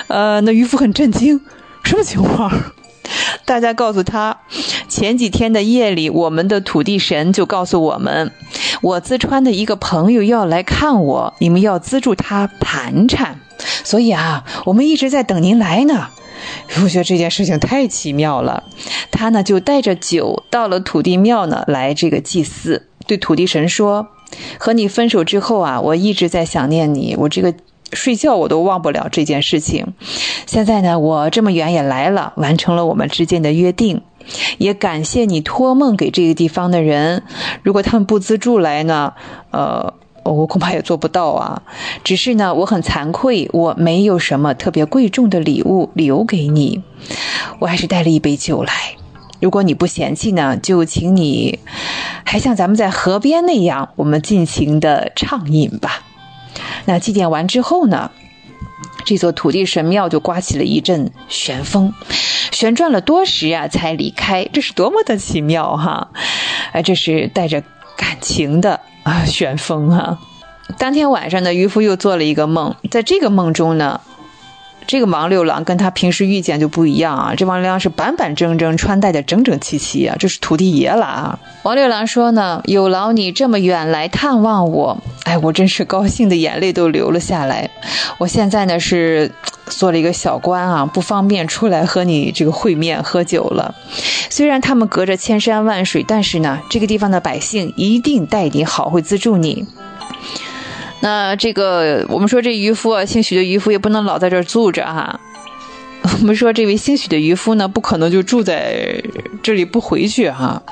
S10: 呃，那渔夫很震惊，什么情况？大家告诉他，前几天的夜里，我们的土地神就告诉我们，我淄川的一个朋友要来看我，你们要资助他盘缠。所以啊，我们一直在等您来呢。我觉得这件事情太奇妙了。他呢就带着酒到了土地庙呢来这个祭祀，对土地神说：“和你分手之后啊，我一直在想念你，我这个睡觉我都忘不了这件事情。现在呢，我这么远也来了，完成了我们之间的约定，也感谢你托梦给这个地方的人。如果他们不资助来呢，呃。”我恐怕也做不到啊，只是呢，我很惭愧，我没有什么特别贵重的礼物留给你，我还是带了一杯酒来。如果你不嫌弃呢，就请你还像咱们在河边那样，我们尽情的畅饮吧。那祭奠完之后呢，这座土地神庙就刮起了一阵旋风，旋转了多时呀，才离开。这是多么的奇妙哈！哎，这是带着感情的。啊，旋风啊！当天晚上呢，渔夫又做了一个梦，在这个梦中呢，这个王六郎跟他平时遇见就不一样啊。这王六郎是板板正正，穿戴的整整齐齐啊，这是土地爷了啊。王六郎说呢：“有劳你这么远来探望我，哎，我真是高兴的眼泪都流了下来。我现在呢是。”做了一个小官啊，不方便出来和你这个会面喝酒了。虽然他们隔着千山万水，但是呢，这个地方的百姓一定待你好，会资助你。那这个我们说这渔夫啊，姓许的渔夫也不能老在这儿住着哈。我们说这位姓许的渔夫呢，不可能就住在这里不回去哈。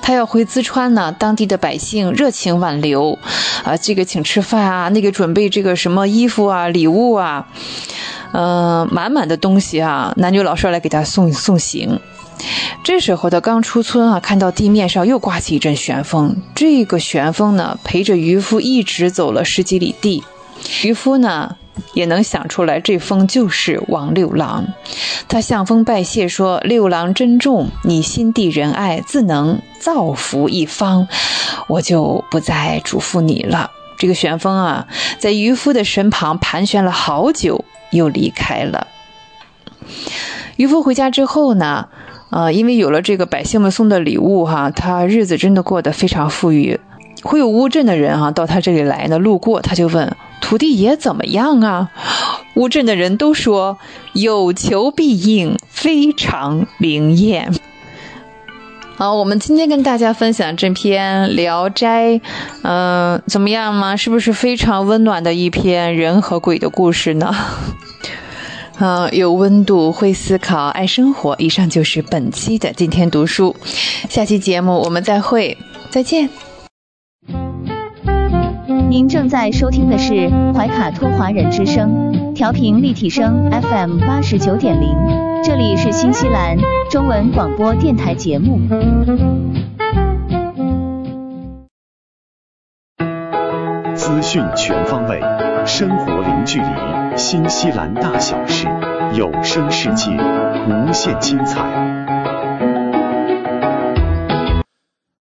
S10: 他要回淄川呢，当地的百姓热情挽留啊，这个请吃饭啊，那个准备这个什么衣服啊、礼物啊。嗯，满满的东西啊，男女老少来给他送送行。这时候他刚出村啊，看到地面上又刮起一阵旋风。这个旋风呢，陪着渔夫一直走了十几里地。渔夫呢，也能想出来，这风就是王六郎。他向风拜谢说：“六郎珍重，你心地仁爱，自能造福一方，我就不再嘱咐你了。”这个旋风啊，在渔夫的身旁盘旋了好久，又离开了。渔夫回家之后呢，呃，因为有了这个百姓们送的礼物哈，他日子真的过得非常富裕。会有乌镇的人哈到他这里来呢，路过他就问土地爷怎么样啊？乌镇的人都说有求必应，非常灵验。好，我们今天跟大家分享这篇《聊斋》，嗯，怎么样吗？是不是非常温暖的一篇人和鬼的故事呢？嗯，有温度，会思考，爱生活。以上就是本期的今天读书，下期节目我们再会，再见。
S5: 您正在收听的是怀卡托华人之声，调频立体声 FM 八十九点零，这里是新西兰中文广播电台节目。
S2: 讯全方位，生活零距离，新西兰大小事，有声世界，无限精彩。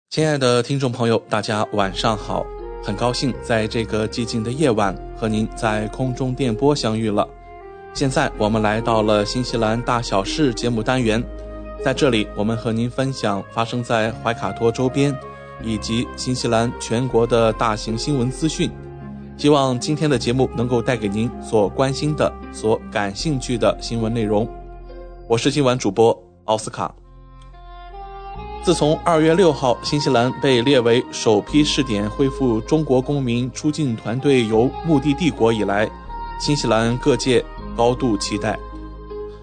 S6: 亲爱的听众朋友，大家晚上好。很高兴在这个寂静的夜晚和您在空中电波相遇了。现在我们来到了新西兰大小事节目单元，在这里我们和您分享发生在怀卡托周边以及新西兰全国的大型新闻资讯。希望今天的节目能够带给您所关心的、所感兴趣的新闻内容。我是今晚主播奥斯卡。自从二月六号，新西兰被列为首批试点恢复中国公民出境团队游目的地国以来，新西兰各界高度期待。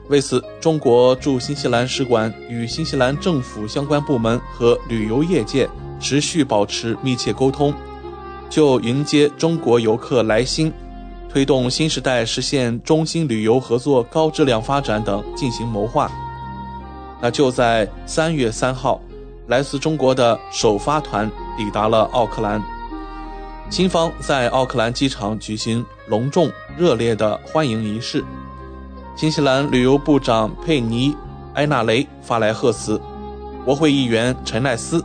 S6: 为此，中国驻新西兰使馆与新西兰政府相关部门和旅游业界持续保持密切沟通，就迎接中国游客来新、推动新时代实现中新旅游合作高质量发展等进行谋划。那就在三月三号。来自中国的首发团抵达了奥克兰，新方在奥克兰机场举行隆重热烈的欢迎仪式。新西兰旅游部长佩尼·埃纳雷发来贺词，国会议员陈奈斯、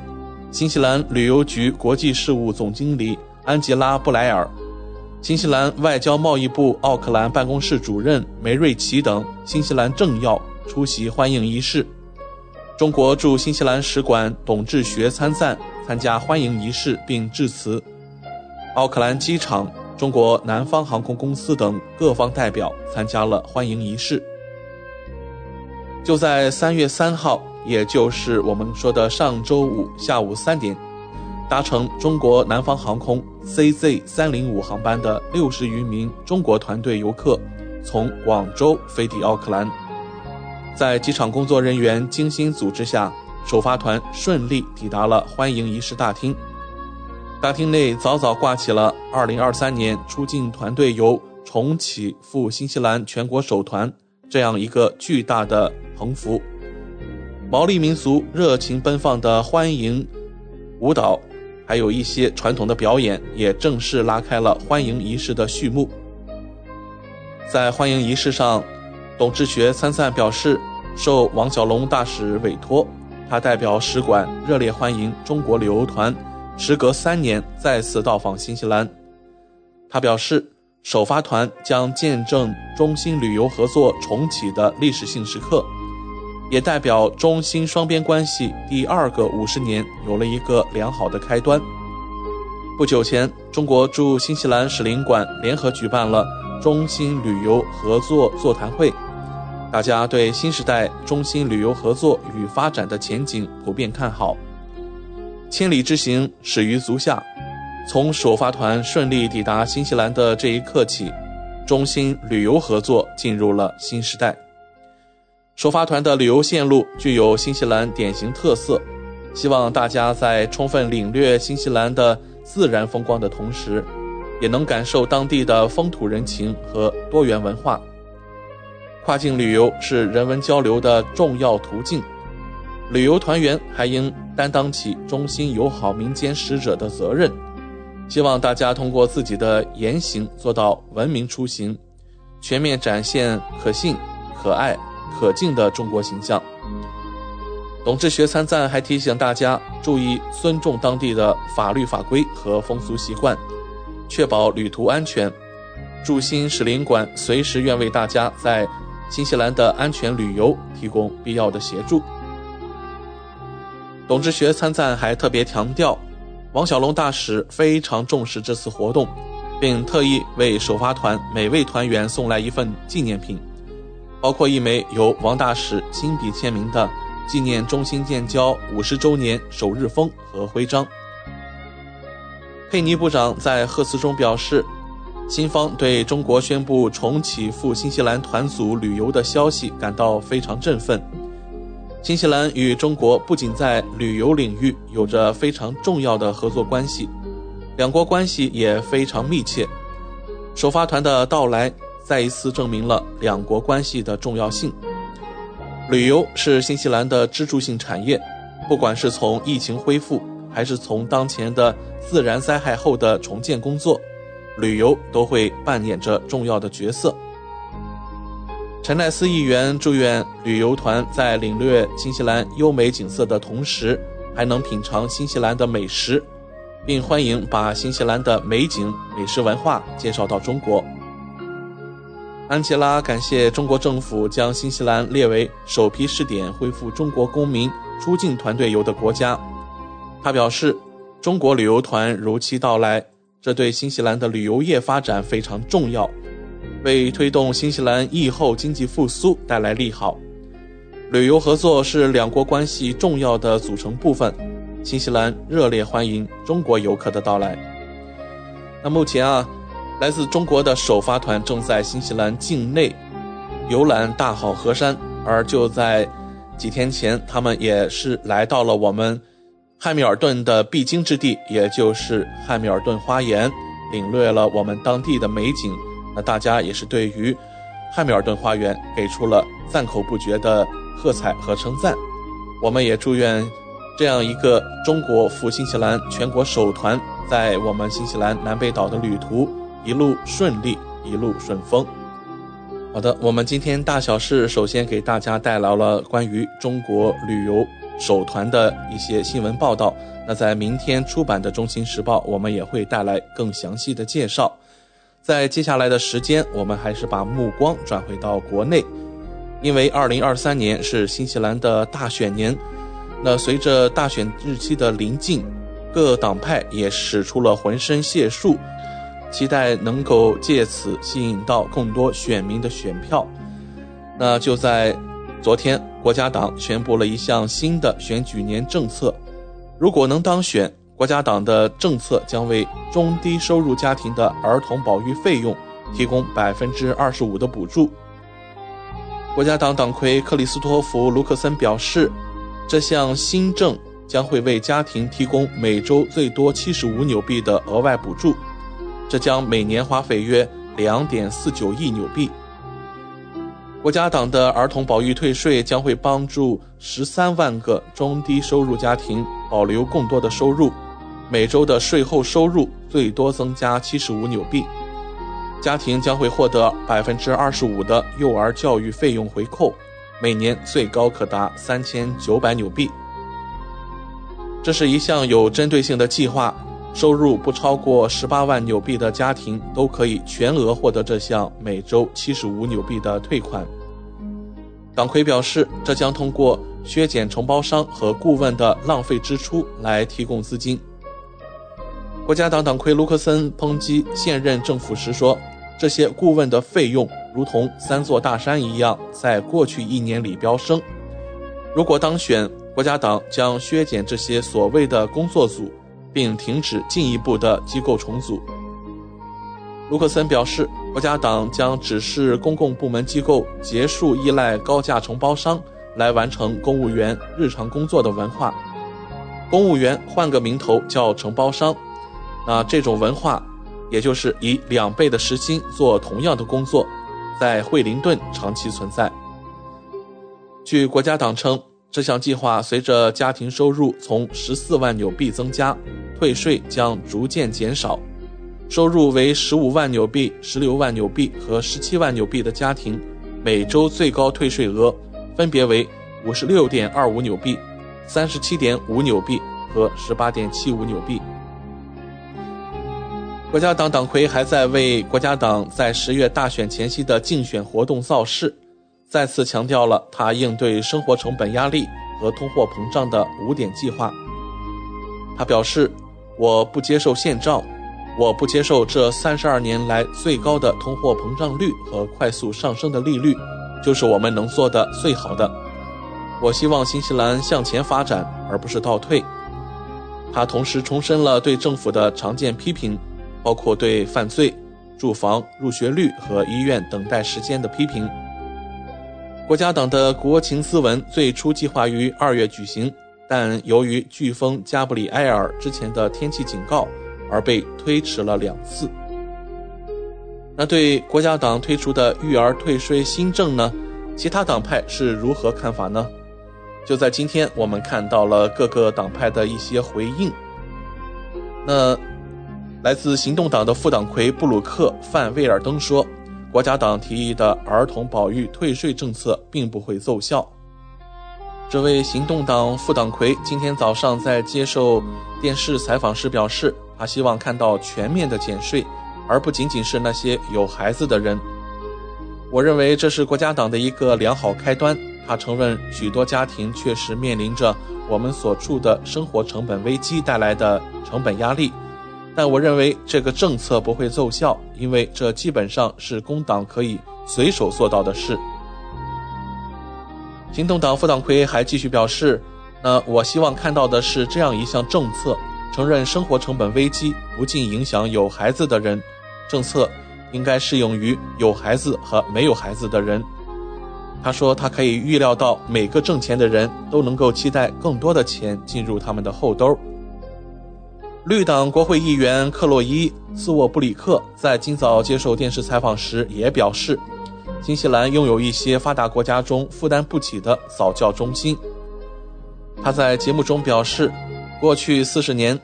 S6: 新西兰旅游局国际事务总经理安吉拉·布莱尔、新西兰外交贸易部奥克兰办公室主任梅瑞奇等新西兰政要出席欢迎仪式。中国驻新西兰使馆董志学参赞参加欢迎仪式并致辞。奥克兰机场、中国南方航空公司等各方代表参加了欢迎仪式。就在三月三号，也就是我们说的上周五下午三点，搭乘中国南方航空 CZ 三零五航班的六十余名中国团队游客，从广州飞抵奥克兰。在机场工作人员精心组织下，首发团顺利抵达了欢迎仪式大厅。大厅内早早挂起了“二零二三年出境团队游重启赴新西兰全国首团”这样一个巨大的横幅。毛利民族热情奔放的欢迎舞蹈，还有一些传统的表演，也正式拉开了欢迎仪式的序幕。在欢迎仪式上，董志学参赞表示。受王小龙大使委托，他代表使馆热烈欢迎中国旅游团时隔三年再次到访新西兰。他表示，首发团将见证中新旅游合作重启的历史性时刻，也代表中新双边关系第二个五十年有了一个良好的开端。不久前，中国驻新西兰使领馆联合举办了中新旅游合作座谈会。大家对新时代中新旅游合作与发展的前景普遍看好。千里之行始于足下，从首发团顺利抵达新西兰的这一刻起，中新旅游合作进入了新时代。首发团的旅游线路具有新西兰典型特色，希望大家在充分领略新西兰的自然风光的同时，也能感受当地的风土人情和多元文化。跨境旅游是人文交流的重要途径，旅游团员还应担当起中心友好民间使者的责任。希望大家通过自己的言行做到文明出行，全面展现可信、可爱、可敬的中国形象。董志学参赞还提醒大家注意尊重当地的法律法规和风俗习惯，确保旅途安全。驻新使领馆随时愿为大家在新西兰的安全旅游提供必要的协助。董志学参赞还特别强调，王小龙大使非常重视这次活动，并特意为首发团每位团员送来一份纪念品，包括一枚由王大使亲笔签名的纪念中新建交五十周年首日封和徽章。佩尼部长在贺词中表示。新方对中国宣布重启赴新西兰团组旅游的消息感到非常振奋。新西兰与中国不仅在旅游领域有着非常重要的合作关系，两国关系也非常密切。首发团的到来再一次证明了两国关系的重要性。旅游是新西兰的支柱性产业，不管是从疫情恢复，还是从当前的自然灾害后的重建工作。旅游都会扮演着重要的角色。陈奈斯议员祝愿旅游团在领略新西兰优美景色的同时，还能品尝新西兰的美食，并欢迎把新西兰的美景、美食文化介绍到中国。安吉拉感谢中国政府将新西兰列为首批试点恢复中国公民出境团队游的国家。他表示，中国旅游团如期到来。这对新西兰的旅游业发展非常重要，为推动新西兰疫后经济复苏带来利好。旅游合作是两国关系重要的组成部分。新西兰热烈欢迎中国游客的到来。那目前啊，来自中国的首发团正在新西兰境内游览大好河山，而就在几天前，他们也是来到了我们。汉密尔顿的必经之地，也就是汉密尔顿花园，领略了我们当地的美景。那大家也是对于汉密尔顿花园给出了赞口不绝的喝彩和称赞。我们也祝愿这样一个中国赴新西兰全国首团，在我们新西兰南北岛的旅途一路顺利，一路顺风。好的，我们今天大小事首先给大家带来了关于中国旅游。首团的一些新闻报道，那在明天出版的《中新时报》，我们也会带来更详细的介绍。在接下来的时间，我们还是把目光转回到国内，因为二零二三年是新西兰的大选年。那随着大选日期的临近，各党派也使出了浑身解数，期待能够借此吸引到更多选民的选票。那就在。昨天，国家党宣布了一项新的选举年政策。如果能当选，国家党的政策将为中低收入家庭的儿童保育费用提供百分之二十五的补助。国家党党魁克里斯托弗·卢克森表示，这项新政将会为家庭提供每周最多七十五纽币的额外补助，这将每年花费约两点四九亿纽币。国家党的儿童保育退税将会帮助十三万个中低收入家庭保留更多的收入，每周的税后收入最多增加七十五纽币，家庭将会获得百分之二十五的幼儿教育费用回扣，每年最高可达三千九百纽币。这是一项有针对性的计划。收入不超过十八万纽币的家庭都可以全额获得这项每周七十五纽币的退款。党魁表示，这将通过削减承包商和顾问的浪费支出来提供资金。国家党党魁卢克森抨击现任政府时说：“这些顾问的费用如同三座大山一样，在过去一年里飙升。如果当选，国家党将削减这些所谓的工作组。”并停止进一步的机构重组。卢克森表示，国家党将指示公共部门机构结束依赖高价承包商来完成公务员日常工作的文化。公务员换个名头叫承包商，那这种文化，也就是以两倍的时薪做同样的工作，在惠灵顿长期存在。据国家党称。这项计划随着家庭收入从十四万纽币增加，退税将逐渐减少。收入为十五万纽币、十六万纽币和十七万纽币的家庭，每周最高退税额分别为五十六点二五纽币、三十七点五纽币和十八点七五纽币。国家党党魁还在为国家党在十月大选前夕的竞选活动造势，再次强调了他应对生活成本压力和通货膨胀的五点计划。他表示：“我不接受现状，我不接受这三十二年来最高的通货膨胀率和快速上升的利率，就是我们能做的最好的。我希望新西兰向前发展，而不是倒退。”他同时重申了对政府的常见批评。包括对犯罪、住房、入学率和医院等待时间的批评。国家党的国情咨文最初计划于二月举行，但由于飓风加布里埃尔之前的天气警告而被推迟了两次。那对国家党推出的育儿退税新政呢？其他党派是如何看法呢？就在今天，我们看到了各个党派的一些回应。那。来自行动党的副党魁布鲁克·范威尔登说：“国家党提议的儿童保育退税政策并不会奏效。”这位行动党副党魁今天早上在接受电视采访时表示：“他希望看到全面的减税，而不仅仅是那些有孩子的人。”我认为这是国家党的一个良好开端。他承认，许多家庭确实面临着我们所处的生活成本危机带来的成本压力。但我认为这个政策不会奏效，因为这基本上是工党可以随手做到的事。行动党副党魁还继续表示：“那我希望看到的是这样一项政策，承认生活成本危机不仅影响有孩子的人。政策应该适用于有孩子和没有孩子的人。”他说：“他可以预料到每个挣钱的人都能够期待更多的钱进入他们的后兜。”绿党国会议员克洛伊·斯沃布里克在今早接受电视采访时也表示，新西兰拥有一些发达国家中负担不起的早教中心。他在节目中表示，过去四十年，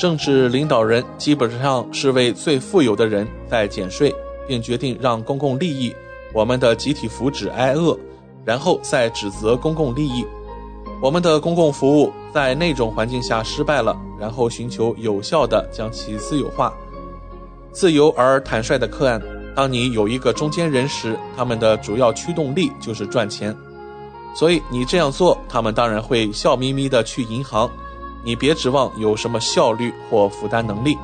S6: 政治领导人基本上是为最富有的人在减税，并决定让公共利益、我们的集体福祉挨饿，然后再指责公共利益。我们的公共服务在那种环境下失败了，然后寻求有效的将其私有化。自由而坦率的看，当你有一个中间人时，他们的主要驱动力就是赚钱。所以你这样做，他们当然会笑眯眯的去银行。你别指望有什么效率或负担能力。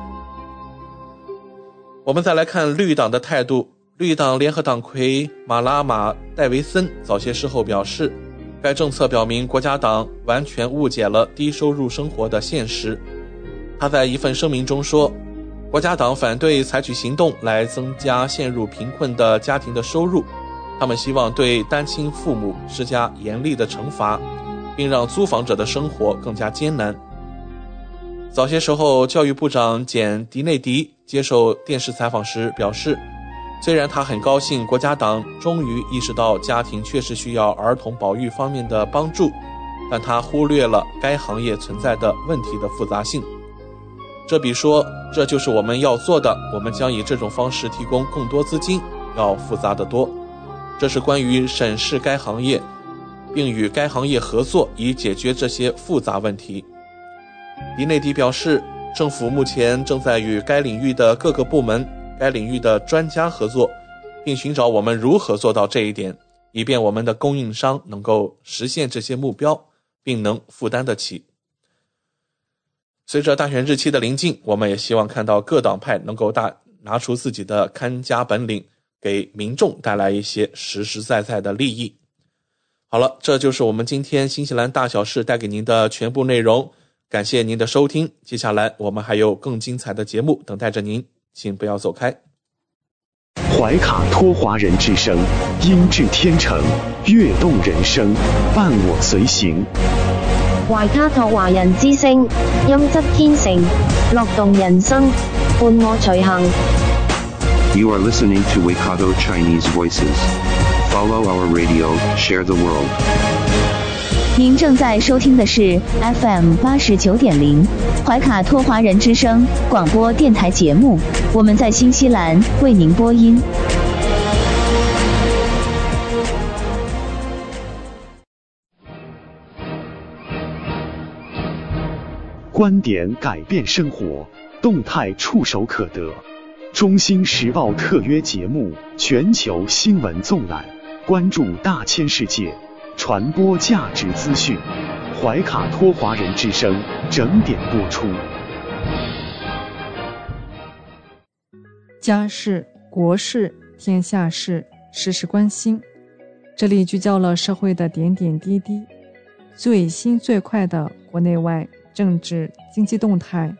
S6: 我们再来看绿党的态度。绿党联合党魁马拉马戴维森早些时候表示。该政策表明，国家党完全误解了低收入生活的现实。他在一份声明中说：“国家党反对采取行动来增加陷入贫困的家庭的收入，他们希望对单亲父母施加严厉的惩罚，并让租房者的生活更加艰难。”早些时候，教育部长简·迪内迪接受电视采访时表示。虽然他很高兴国家党终于意识到家庭确实需要儿童保育方面的帮助，但他忽略了该行业存在的问题的复杂性。这比说这就是我们要做的，我们将以这种方式提供更多资金要复杂得多。这是关于审视该行业，并与该行业合作以解决这些复杂问题。迪内迪表示，政府目前正在与该领域的各个部门。该领域的专家合作，并寻找我们如何做到这一点，以便我们的供应商能够实现这些目标，并能负担得起。随着大选日期的临近，我们也希望看到各党派能够大拿出自己的看家本领，给民众带来一些实实在在的利益。好了，这就是我们今天新西兰大小事带给您的全部内容。感谢您的收听，接下来我们还有更精彩的节目等待着您。请不要走开。
S11: 怀卡托华人之声，音质天成，悦动人生，伴我随行。
S3: 怀卡托华人之声，音质天成，乐动人生，伴我随行。
S4: You are listening to Waikato Chinese Voices. Follow our radio, share the world.
S5: 您正在收听的是 FM 八十九点零怀卡托华人之声广播电台节目，我们在新西兰为您播音。
S11: 观点改变生活，动态触手可得。中新时报特约节目《全球新闻纵览》，关注大千世界，传播价值资讯。怀卡托华人之声整点播出。
S7: 家事、国事、天下事，事事关心。这里聚焦了社会的点点滴滴，最新最快的国内外政治经济动态，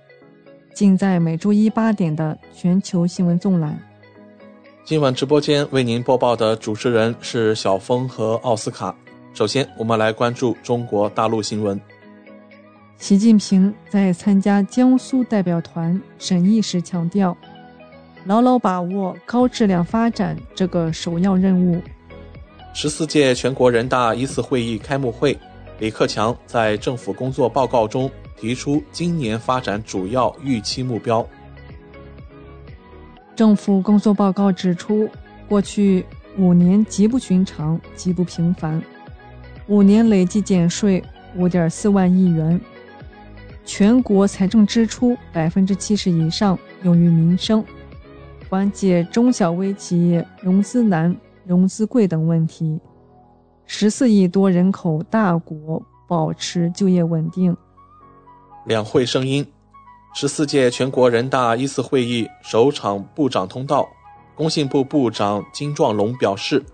S7: 尽在每周一八点的全球新闻纵览。
S6: 今晚直播间为您播报的主持人是小峰和奥斯卡。首先，我们来关注中国大陆新闻。
S7: 习近平在参加江苏代表团审议时强调，牢牢把握高质量发展这个首要任务。
S6: 十四届全国人大一次会议开幕会，李克强在政府工作报告中提出今年发展主要预期目标。
S7: 政府工作报告指出，过去五年极不寻常、极不平凡，五年累计减税五点四万亿元，全国财政支出百分之七十以上用于民生，缓解中小微企业融资难。融资贵等问题，十四亿多人口大国保持就业稳定。
S6: 两会声音，十四届全国人大一次会议首场部长通道，工信部部长金壮龙表示，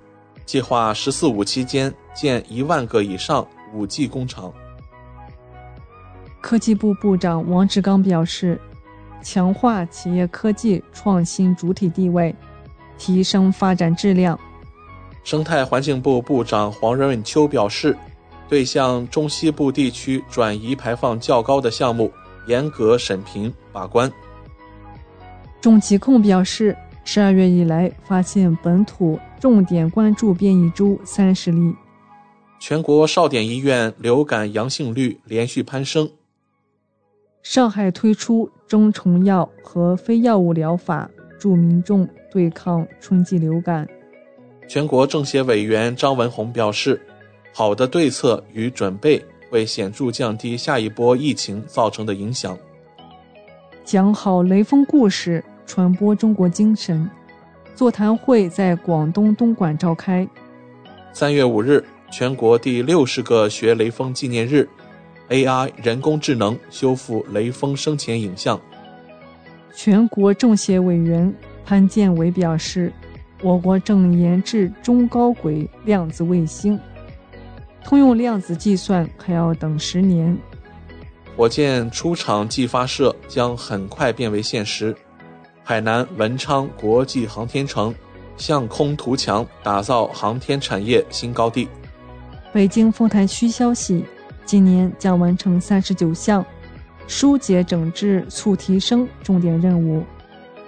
S6: 计划“十四五”期间建一万个以上五 G 工厂。
S7: 科技部部长王志刚表示，强化企业科技创新主体地位，提升发展质量。
S6: 生态环境部部长黄润秋表示，对向中西部地区转移排放较高的项目，严格审评把关。
S7: 中疾控表示，十二月以来发现本土重点关注变异株三十例。
S6: 全国少点医院流感阳性率连续攀升。
S7: 上海推出中成药和非药物疗法，助民众对抗春季流感。
S6: 全国政协委员张文宏表示，好的对策与准备会显著降低下一波疫情造成的影响。
S7: 讲好雷锋故事，传播中国精神。座谈会在广东东莞召开。
S6: 三月五日，全国第六十个学雷锋纪念日，AI 人工智能修复雷锋生前影像。
S7: 全国政协委员潘建伟表示。我国正研制中高轨量子卫星，通用量子计算还要等十年。
S6: 火箭出厂即发射将很快变为现实。海南文昌国际航天城向空图强，打造航天产业新高地。
S7: 北京丰台区消息，今年将完成三十九项疏解整治促提升重点任务。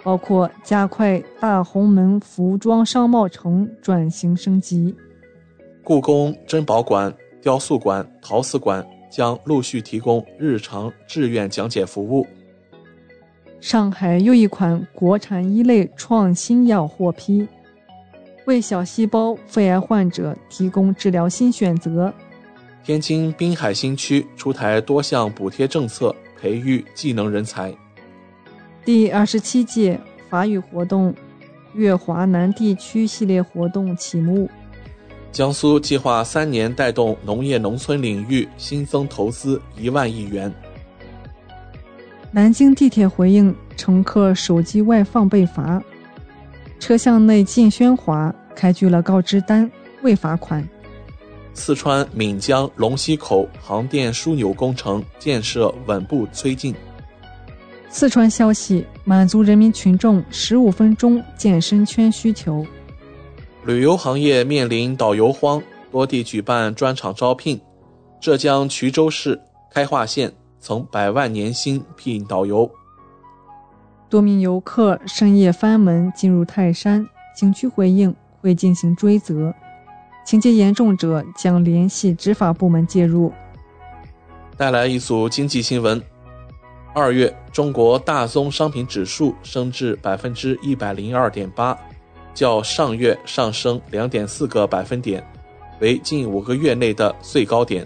S7: 包括加快大红门服装商贸城转型升级，
S6: 故宫珍宝馆、雕塑馆、陶瓷馆将陆续提供日常志愿讲解服务。
S7: 上海又一款国产一类创新药获批，为小细胞肺癌患者提供治疗新选择。
S6: 天津滨海新区出台多项补贴政策，培育技能人才。
S7: 第二十七届法语活动粤华南地区系列活动启幕。
S6: 江苏计划三年带动农业农村领域新增投资一万亿元。
S7: 南京地铁回应乘客手机外放被罚，车厢内禁喧哗，开具了告知单，未罚款。
S6: 四川岷江龙溪口航电枢纽工程建设稳步推进。
S7: 四川消息满足人民群众十五分钟健身圈需求。
S6: 旅游行业面临导游荒，多地举办专场招聘。浙江衢州市开化县曾百万年薪聘导游。
S7: 多名游客深夜翻门进入泰山，景区回应会进行追责，情节严重者将联系执法部门介入。
S6: 带来一组经济新闻。二月，中国大宗商品指数升至百分之一百零二点八，较上月上升两点四个百分点，为近五个月内的最高点。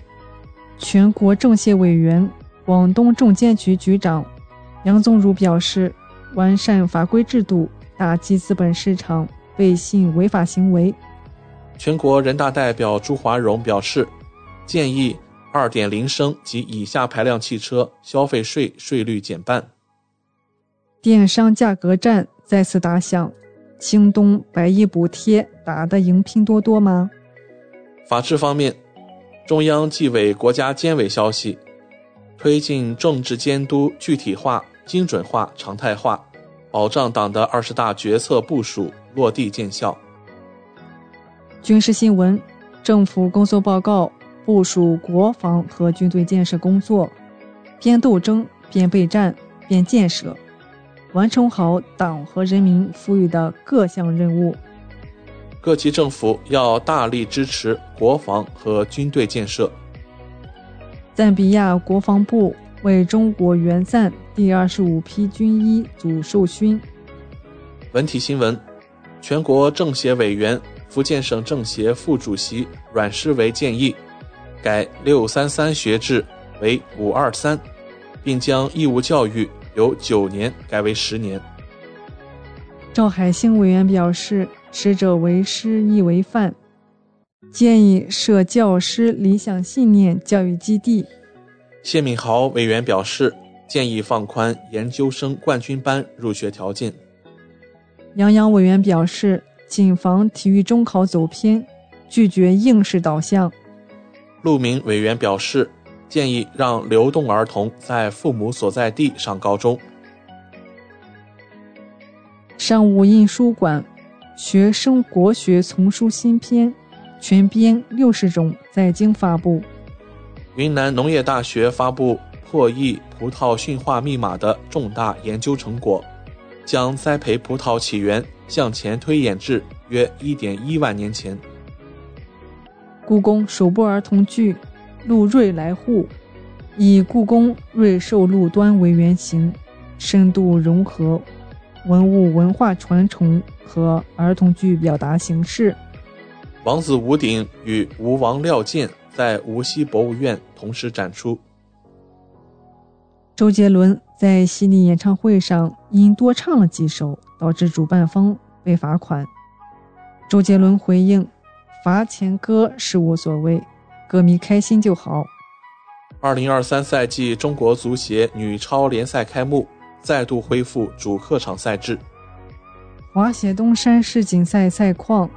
S7: 全国政协委员、广东证监局局长杨宗儒表示，完善法规制度，打击资本市场背信违法行为。
S6: 全国人大代表朱华荣表示，建议二点零升及以下排量汽车消费税税率减半。
S7: 电商价格战再次打响，京东百亿补贴打得赢拼多多吗？
S6: 法治方面，中央纪委国家监委消息，推进政治监督具体化、精准化、常态化，保障党的二十大决策部署落地见效。
S7: 军事新闻：政府工作报告部署国防和军队建设工作，边斗争边备战边建设，完成好党和人民赋予的各项任务。
S6: 各级政府要大力支持国防和军队建设。
S7: 赞比亚国防部为中国援赞第二十五批军医组授勋。
S6: 文体新闻：全国政协委员。福建省政协副主席阮诗维建议，改“六三三”学制为“五二三”，并将义务教育由九年改为十年。
S7: 赵海星委员表示，师者为师，亦为范，建议设教师理想信念教育基地。
S6: 谢敏豪委员表示，建议放宽研究生冠军班入学条件。
S7: 杨洋委员表示。谨防体育中考走偏，拒绝应试导向。
S6: 陆明委员表示，建议让流动儿童在父母所在地上高中。
S7: 商务印书馆学生国学丛书新篇，全编六十种在京发布。
S6: 云南农业大学发布破译葡萄驯化密码的重大研究成果，将栽培葡萄起源。向前推演至约一点一万年前。
S7: 故宫首部儿童剧《陆瑞来沪》，以故宫瑞兽路端为原型，深度融合文物文化传承和儿童剧表达形式。
S6: 王子吴鼎与吴王廖健在无锡博物院同时展出。
S7: 周杰伦在悉尼演唱会上因多唱了几首。导致主办方被罚款。周杰伦回应：“罚钱歌是无所谓，歌迷开心就好。”
S6: 二零二三赛季中国足协女超联赛开幕，再度恢复主客场赛制。
S7: 滑雪东山世锦赛赛况：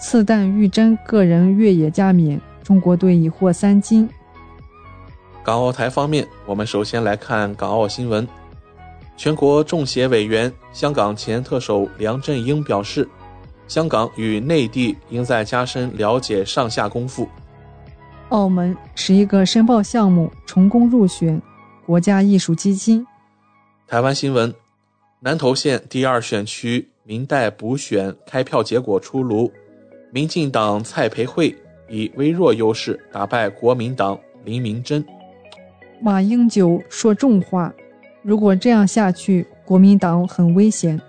S7: 次旦玉珍个人越野加冕，中国队已获三金。
S6: 港澳台方面，我们首先来看港澳新闻。全国政协委员、香港前特首梁振英表示，香港与内地应在加深了解上下功夫。
S7: 澳门十一个申报项目成功入选国家艺术基金。
S6: 台湾新闻：南投县第二选区民代补选开票结果出炉，民进党蔡培慧以微弱优势打败国民党林明珍。
S7: 马英九说重话。如果这样下去，国民党很危险。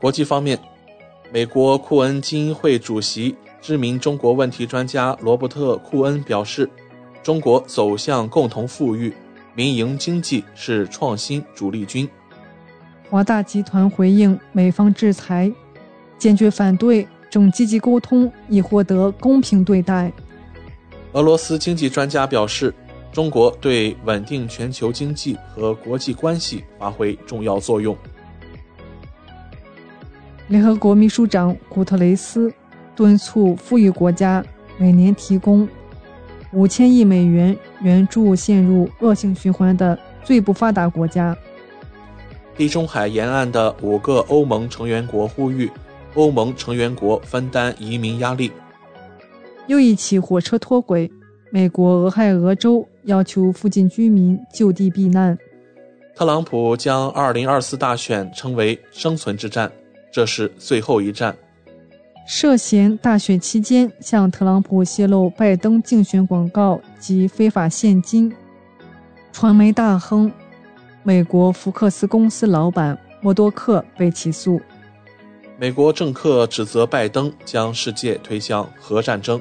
S6: 国际方面，美国库恩基金会主席、知名中国问题专家罗伯特·库恩表示，中国走向共同富裕、民营经济是创新主力军。
S7: 华大集团回应美方制裁，坚决反对，正积极沟通，以获得公平对待。
S6: 俄罗斯经济专家表示。中国对稳定全球经济和国际关系发挥重要作用。
S7: 联合国秘书长古特雷斯敦促富裕国家每年提供五千亿美元援助陷入恶性循环的最不发达国家。
S6: 地中海沿岸的五个欧盟成员国呼吁欧盟成员国分担移民压力。
S7: 又一起火车脱轨。美国俄亥俄州要求附近居民就地避难。
S6: 特朗普将2024大选称为生存之战，这是最后一战。
S7: 涉嫌大选期间向特朗普泄露拜登竞选广告及非法现金，传媒大亨、美国福克斯公司老板默多克被起诉。
S6: 美国政客指责拜登将世界推向核战争。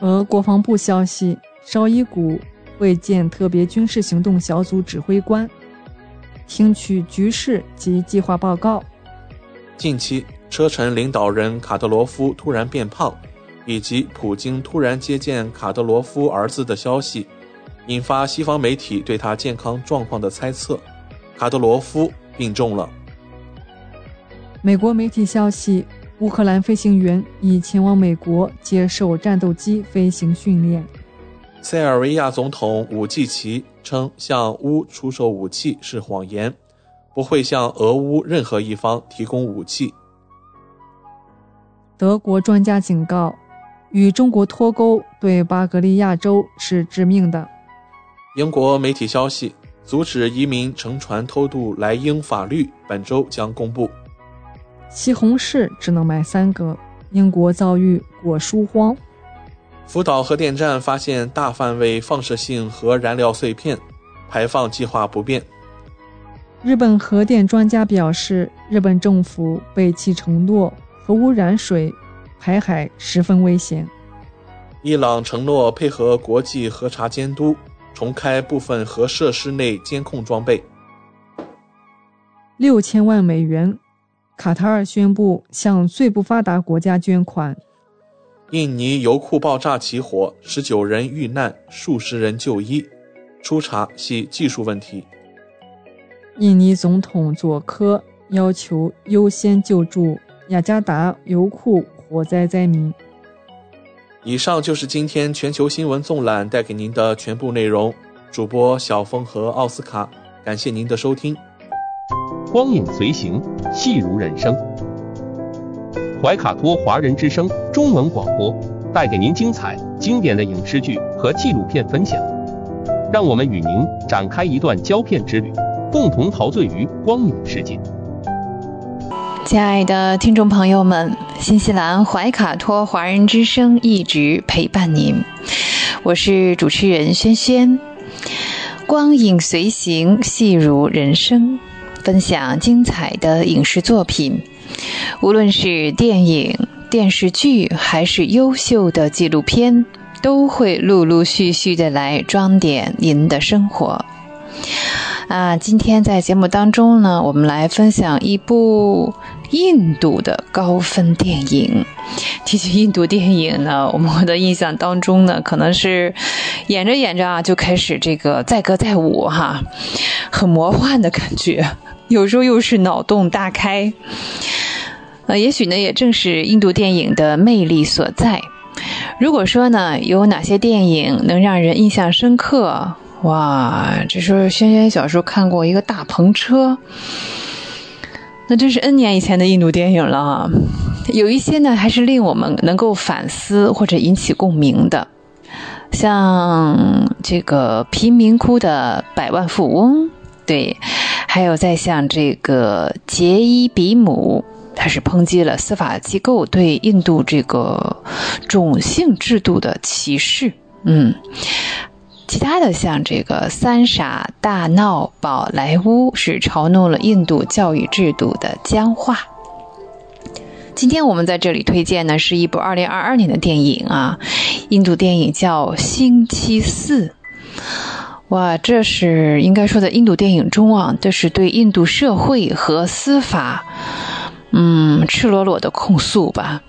S7: 俄国防部消息，绍伊古会见特别军事行动小组指挥官，听取局势及计划报告。
S6: 近期，车臣领导人卡德罗夫突然变胖，以及普京突然接见卡德罗夫儿子的消息，引发西方媒体对他健康状况的猜测。卡德罗夫病重了。
S7: 美国媒体消息，乌克兰飞行员已前往美国接受战斗机飞行训练。
S6: 塞尔维亚总统武季奇称，向乌出售武器是谎言，不会向俄乌任何一方提供武器。
S7: 德国专家警告，与中国脱钩对巴格利亚州是致命的。
S6: 英国媒体消息，阻止移民乘船偷渡来英法律本周将公布。
S7: 西红柿只能买三个，英国遭遇果蔬荒。
S6: 福岛核电站发现大范围放射性核燃料碎片，排放计划不变。
S7: 日本核电专家表示，日本政府背弃承诺，核污染水排海十分危险。
S6: 伊朗承诺配合国际核查监督，重开部分核设施内监控装备。
S7: 六千万美元。卡塔尔宣布向最不发达国家捐款。
S6: 印尼油库爆炸起火，十九人遇难，数十人就医，初查系技术问题。
S7: 印尼总统佐科要求优先救助雅加达油库火灾灾民。
S6: 以上就是今天全球新闻纵览带给您的全部内容。主播小峰和奥斯卡，感谢您的收听。
S12: 光影随行，戏如人生。怀卡托华人之声中文广播带给您精彩经典的影视剧和纪录片分享，让我们与您展开一段胶片之旅，共同陶醉于光影世界。
S10: 亲爱的听众朋友们，新西兰怀卡托华人之声一直陪伴您，我是主持人轩轩。光影随行，戏如人生。分享精彩的影视作品，无论是电影、电视剧，还是优秀的纪录片，都会陆陆续续的来装点您的生活。啊，今天在节目当中呢，我们来分享一部印度的高分电影。提起印度电影呢，我们的印象当中呢，可能是演着演着啊，就开始这个载歌载舞哈，很魔幻的感觉。有时候又是脑洞大开，呃，也许呢，也正是印度电影的魅力所在。如果说呢，有哪些电影能让人印象深刻？哇，这是轩轩小时候看过一个大篷车，那真是 N 年以前的印度电影了。啊有一些呢，还是令我们能够反思或者引起共鸣的，像这个贫民窟的百万富翁，对。还有在像这个杰伊比姆，他是抨击了司法机构对印度这个种姓制度的歧视。嗯，其他的像这个三傻大闹宝莱坞，是嘲弄了印度教育制度的僵化。今天我们在这里推荐呢，是一部二零二二年的电影啊，印度电影叫《星期四》。哇，这是应该说在印度电影中啊，这是对印度社会和司法，嗯，赤裸裸的控诉吧。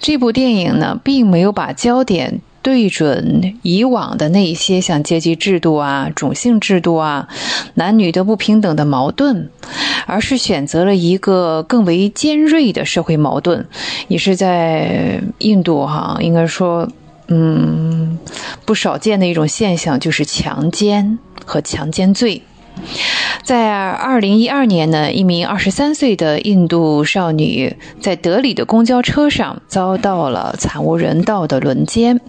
S10: 这部电影呢，并没有把焦点对准以往的那一些像阶级制度啊、种姓制度啊、男女的不平等的矛盾，而是选择了一个更为尖锐的社会矛盾，也是在印度哈，应该说。嗯，不少见的一种现象就是强奸和强奸罪。在二零一二年呢，一名二十三岁的印度少女在德里的公交车上遭到了惨无人道的轮奸，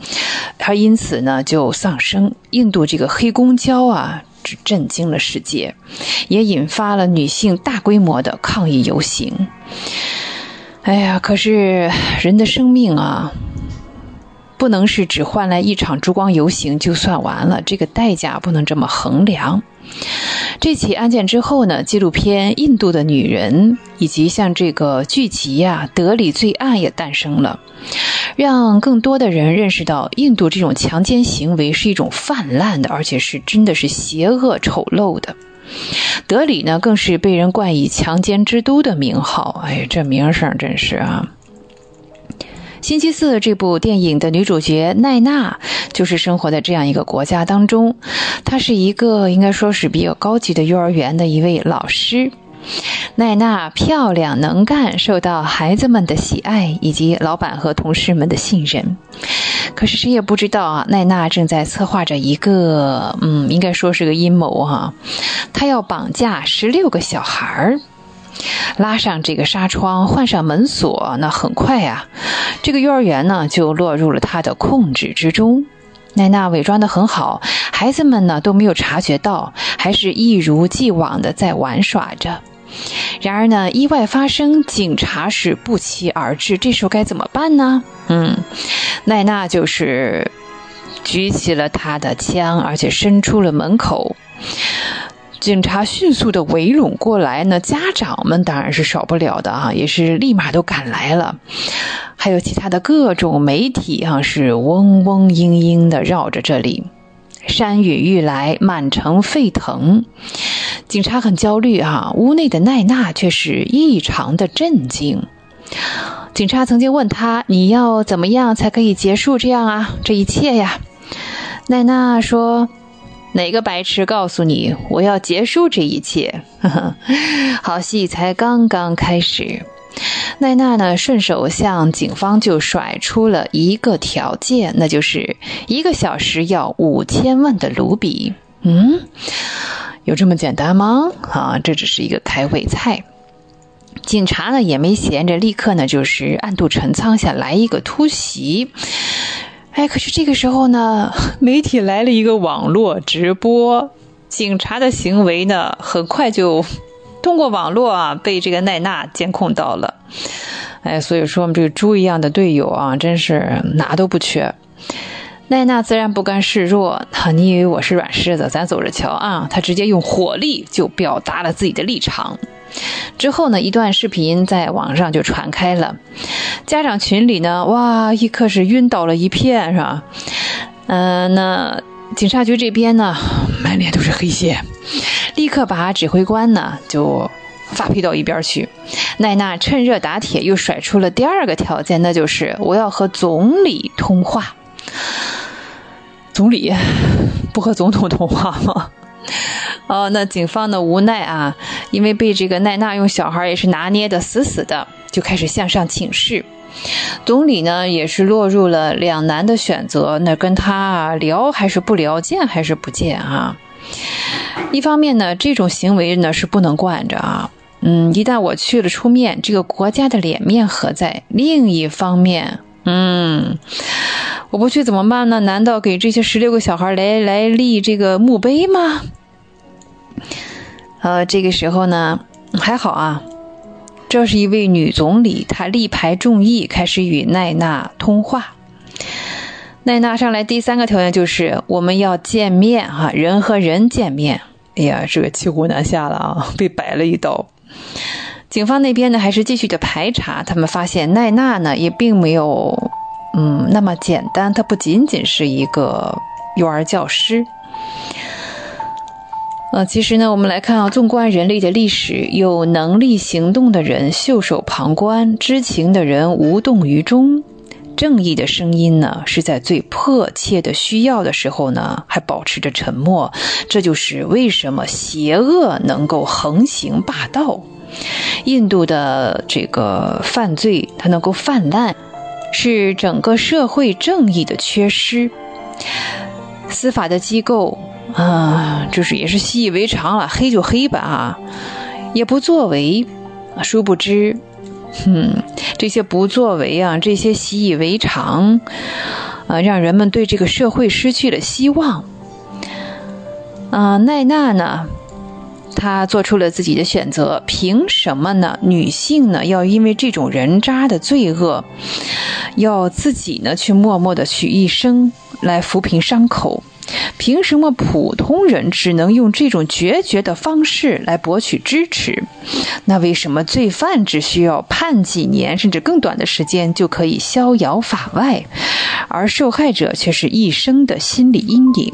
S10: 她因此呢就丧生。印度这个黑公交啊，震惊了世界，也引发了女性大规模的抗议游行。哎呀，可是人的生命啊！不能是只换来一场烛光游行就算完了，这个代价不能这么衡量。这起案件之后呢，纪录片《印度的女人》以及像这个剧集呀《德里罪案》也诞生了，让更多的人认识到印度这种强奸行为是一种泛滥的，而且是真的是邪恶丑陋的。德里呢，更是被人冠以“强奸之都”的名号。哎，这名声真是啊！星期四这部电影的女主角奈娜，就是生活在这样一个国家当中。她是一个应该说是比较高级的幼儿园的一位老师。奈娜漂亮能干，受到孩子们的喜爱以及老板和同事们的信任。可是谁也不知道啊，奈娜正在策划着一个，嗯，应该说是个阴谋哈。她要绑架十六个小孩儿。拉上这个纱窗，换上门锁，那很快呀，这个幼儿园呢就落入了他的控制之中。奈娜伪装得很好，孩子们呢都没有察觉到，还是一如既往的在玩耍着。然而呢，意外发生，警察是不期而至，这时候该怎么办呢？嗯，奈娜就是举起了他的枪，而且伸出了门口。警察迅速的围拢过来，那家长们当然是少不了的啊，也是立马都赶来了。还有其他的各种媒体啊，是嗡嗡嘤嘤的绕着这里。山雨欲来，满城沸腾。警察很焦虑啊，屋内的奈娜却是异常的镇静。警察曾经问他：“你要怎么样才可以结束这样啊？这一切呀？”奈娜说。哪个白痴告诉你我要结束这一切？好戏才刚刚开始。奈娜呢，顺手向警方就甩出了一个条件，那就是一个小时要五千万的卢比。嗯，有这么简单吗？啊，这只是一个开胃菜。警察呢也没闲着，立刻呢就是暗度陈仓，想来一个突袭。哎，可是这个时候呢，媒体来了一个网络直播，警察的行为呢，很快就通过网络啊被这个奈娜监控到了。哎，所以说我们这个猪一样的队友啊，真是哪都不缺。奈娜自然不甘示弱，哈你以为我是软柿子？咱走着瞧啊！他直接用火力就表达了自己的立场。之后呢，一段视频在网上就传开了，家长群里呢，哇，一刻是晕倒了一片，是吧？嗯，那警察局这边呢，满脸都是黑线，立刻把指挥官呢就发配到一边去。奈娜趁热打铁，又甩出了第二个条件，那就是我要和总理通话。总理不和总统通话吗？哦，那警方呢无奈啊，因为被这个奈娜用小孩也是拿捏的死死的，就开始向上请示。总理呢也是落入了两难的选择，那跟他聊还是不聊，见还是不见啊？一方面呢，这种行为呢是不能惯着啊，嗯，一旦我去了出面，这个国家的脸面何在？另一方面，嗯。我不去怎么办呢？难道给这些十六个小孩来来立这个墓碑吗？呃，这个时候呢，还好啊，这是一位女总理，她力排众议，开始与奈娜通话。奈娜上来第三个条件就是我们要见面哈，人和人见面。哎呀，这个骑虎难下了啊，被摆了一刀。警方那边呢，还是继续的排查，他们发现奈娜呢也并没有。嗯，那么简单，她不仅仅是一个幼儿教师。呃，其实呢，我们来看啊，纵观人类的历史，有能力行动的人袖手旁观，知情的人无动于衷。正义的声音呢，是在最迫切的需要的时候呢，还保持着沉默。这就是为什么邪恶能够横行霸道，印度的这个犯罪它能够泛滥。是整个社会正义的缺失，司法的机构啊，就是也是习以为常了，黑就黑吧啊，也不作为。殊不知，嗯，这些不作为啊，这些习以为常啊，让人们对这个社会失去了希望。啊，奈娜呢，他做出了自己的选择。凭什么呢？女性呢要因为这种人渣的罪恶，要自己呢去默默的取一生来抚平伤口？凭什么普通人只能用这种决绝的方式来博取支持？那为什么罪犯只需要判几年甚至更短的时间就可以逍遥法外，而受害者却是一生的心理阴影？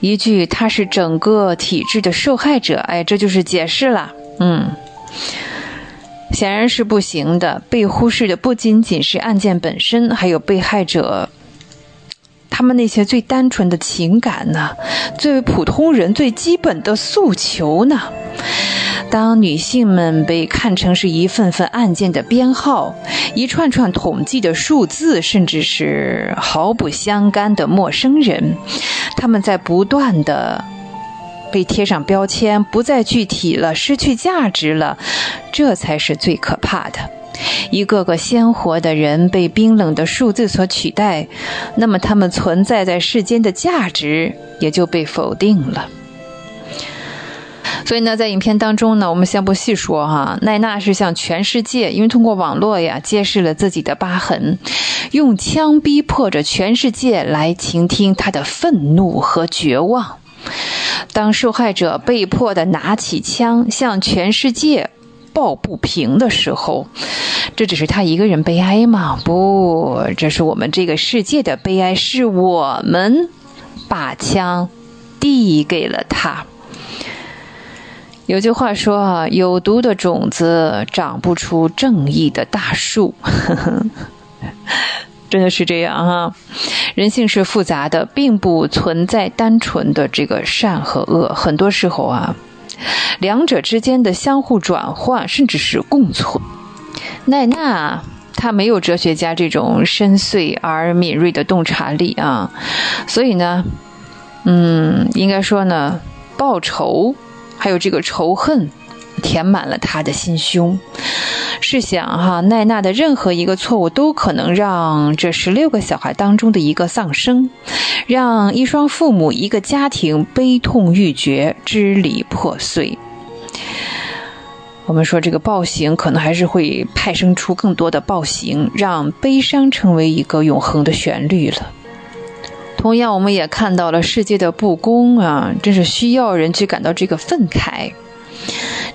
S10: 一句“他是整个体制的受害者”，哎，这就是解释了。嗯，显然是不行的。被忽视的不仅仅是案件本身，还有被害者。他们那些最单纯的情感呢？最为普通人最基本的诉求呢？当女性们被看成是一份份案件的编号，一串串统计的数字，甚至是毫不相干的陌生人，他们在不断的被贴上标签，不再具体了，失去价值了，这才是最可怕的。一个个鲜活的人被冰冷的数字所取代，那么他们存在在世间的价值也就被否定了。所以呢，在影片当中呢，我们先不细说哈，奈娜是向全世界，因为通过网络呀，揭示了自己的疤痕，用枪逼迫着全世界来倾听她的愤怒和绝望。当受害者被迫的拿起枪向全世界。抱不平的时候，这只是他一个人悲哀吗？不，这是我们这个世界的悲哀，是我们把枪递给了他。有句话说啊，有毒的种子长不出正义的大树，真的是这样哈。人性是复杂的，并不存在单纯的这个善和恶，很多时候啊。两者之间的相互转换，甚至是共存。奈娜，她没有哲学家这种深邃而敏锐的洞察力啊，所以呢，嗯，应该说呢，报仇还有这个仇恨，填满了他的心胸。试想哈，奈娜的任何一个错误都可能让这十六个小孩当中的一个丧生，让一双父母、一个家庭悲痛欲绝、支离破碎。我们说这个暴行可能还是会派生出更多的暴行，让悲伤成为一个永恒的旋律了。同样，我们也看到了世界的不公啊，真是需要人去感到这个愤慨。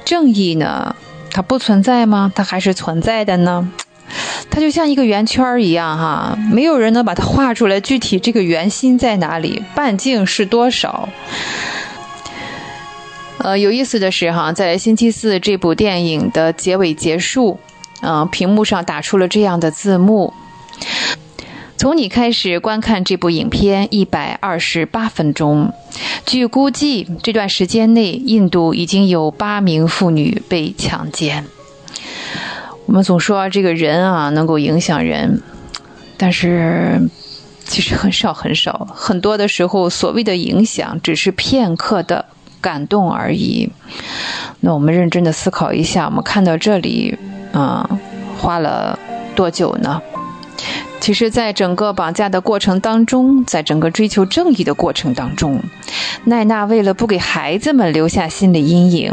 S10: 正义呢？它不存在吗？它还是存在的呢。它就像一个圆圈一样，哈，没有人能把它画出来。具体这个圆心在哪里？半径是多少？呃，有意思的是，哈，在星期四这部电影的结尾结束，嗯，屏幕上打出了这样的字幕。从你开始观看这部影片一百二十八分钟，据估计，这段时间内印度已经有八名妇女被强奸。我们总说这个人啊能够影响人，但是其实很少很少，很多的时候所谓的影响只是片刻的感动而已。那我们认真的思考一下，我们看到这里啊，花了多久呢？其实，在整个绑架的过程当中，在整个追求正义的过程当中，奈娜为了不给孩子们留下心理阴影，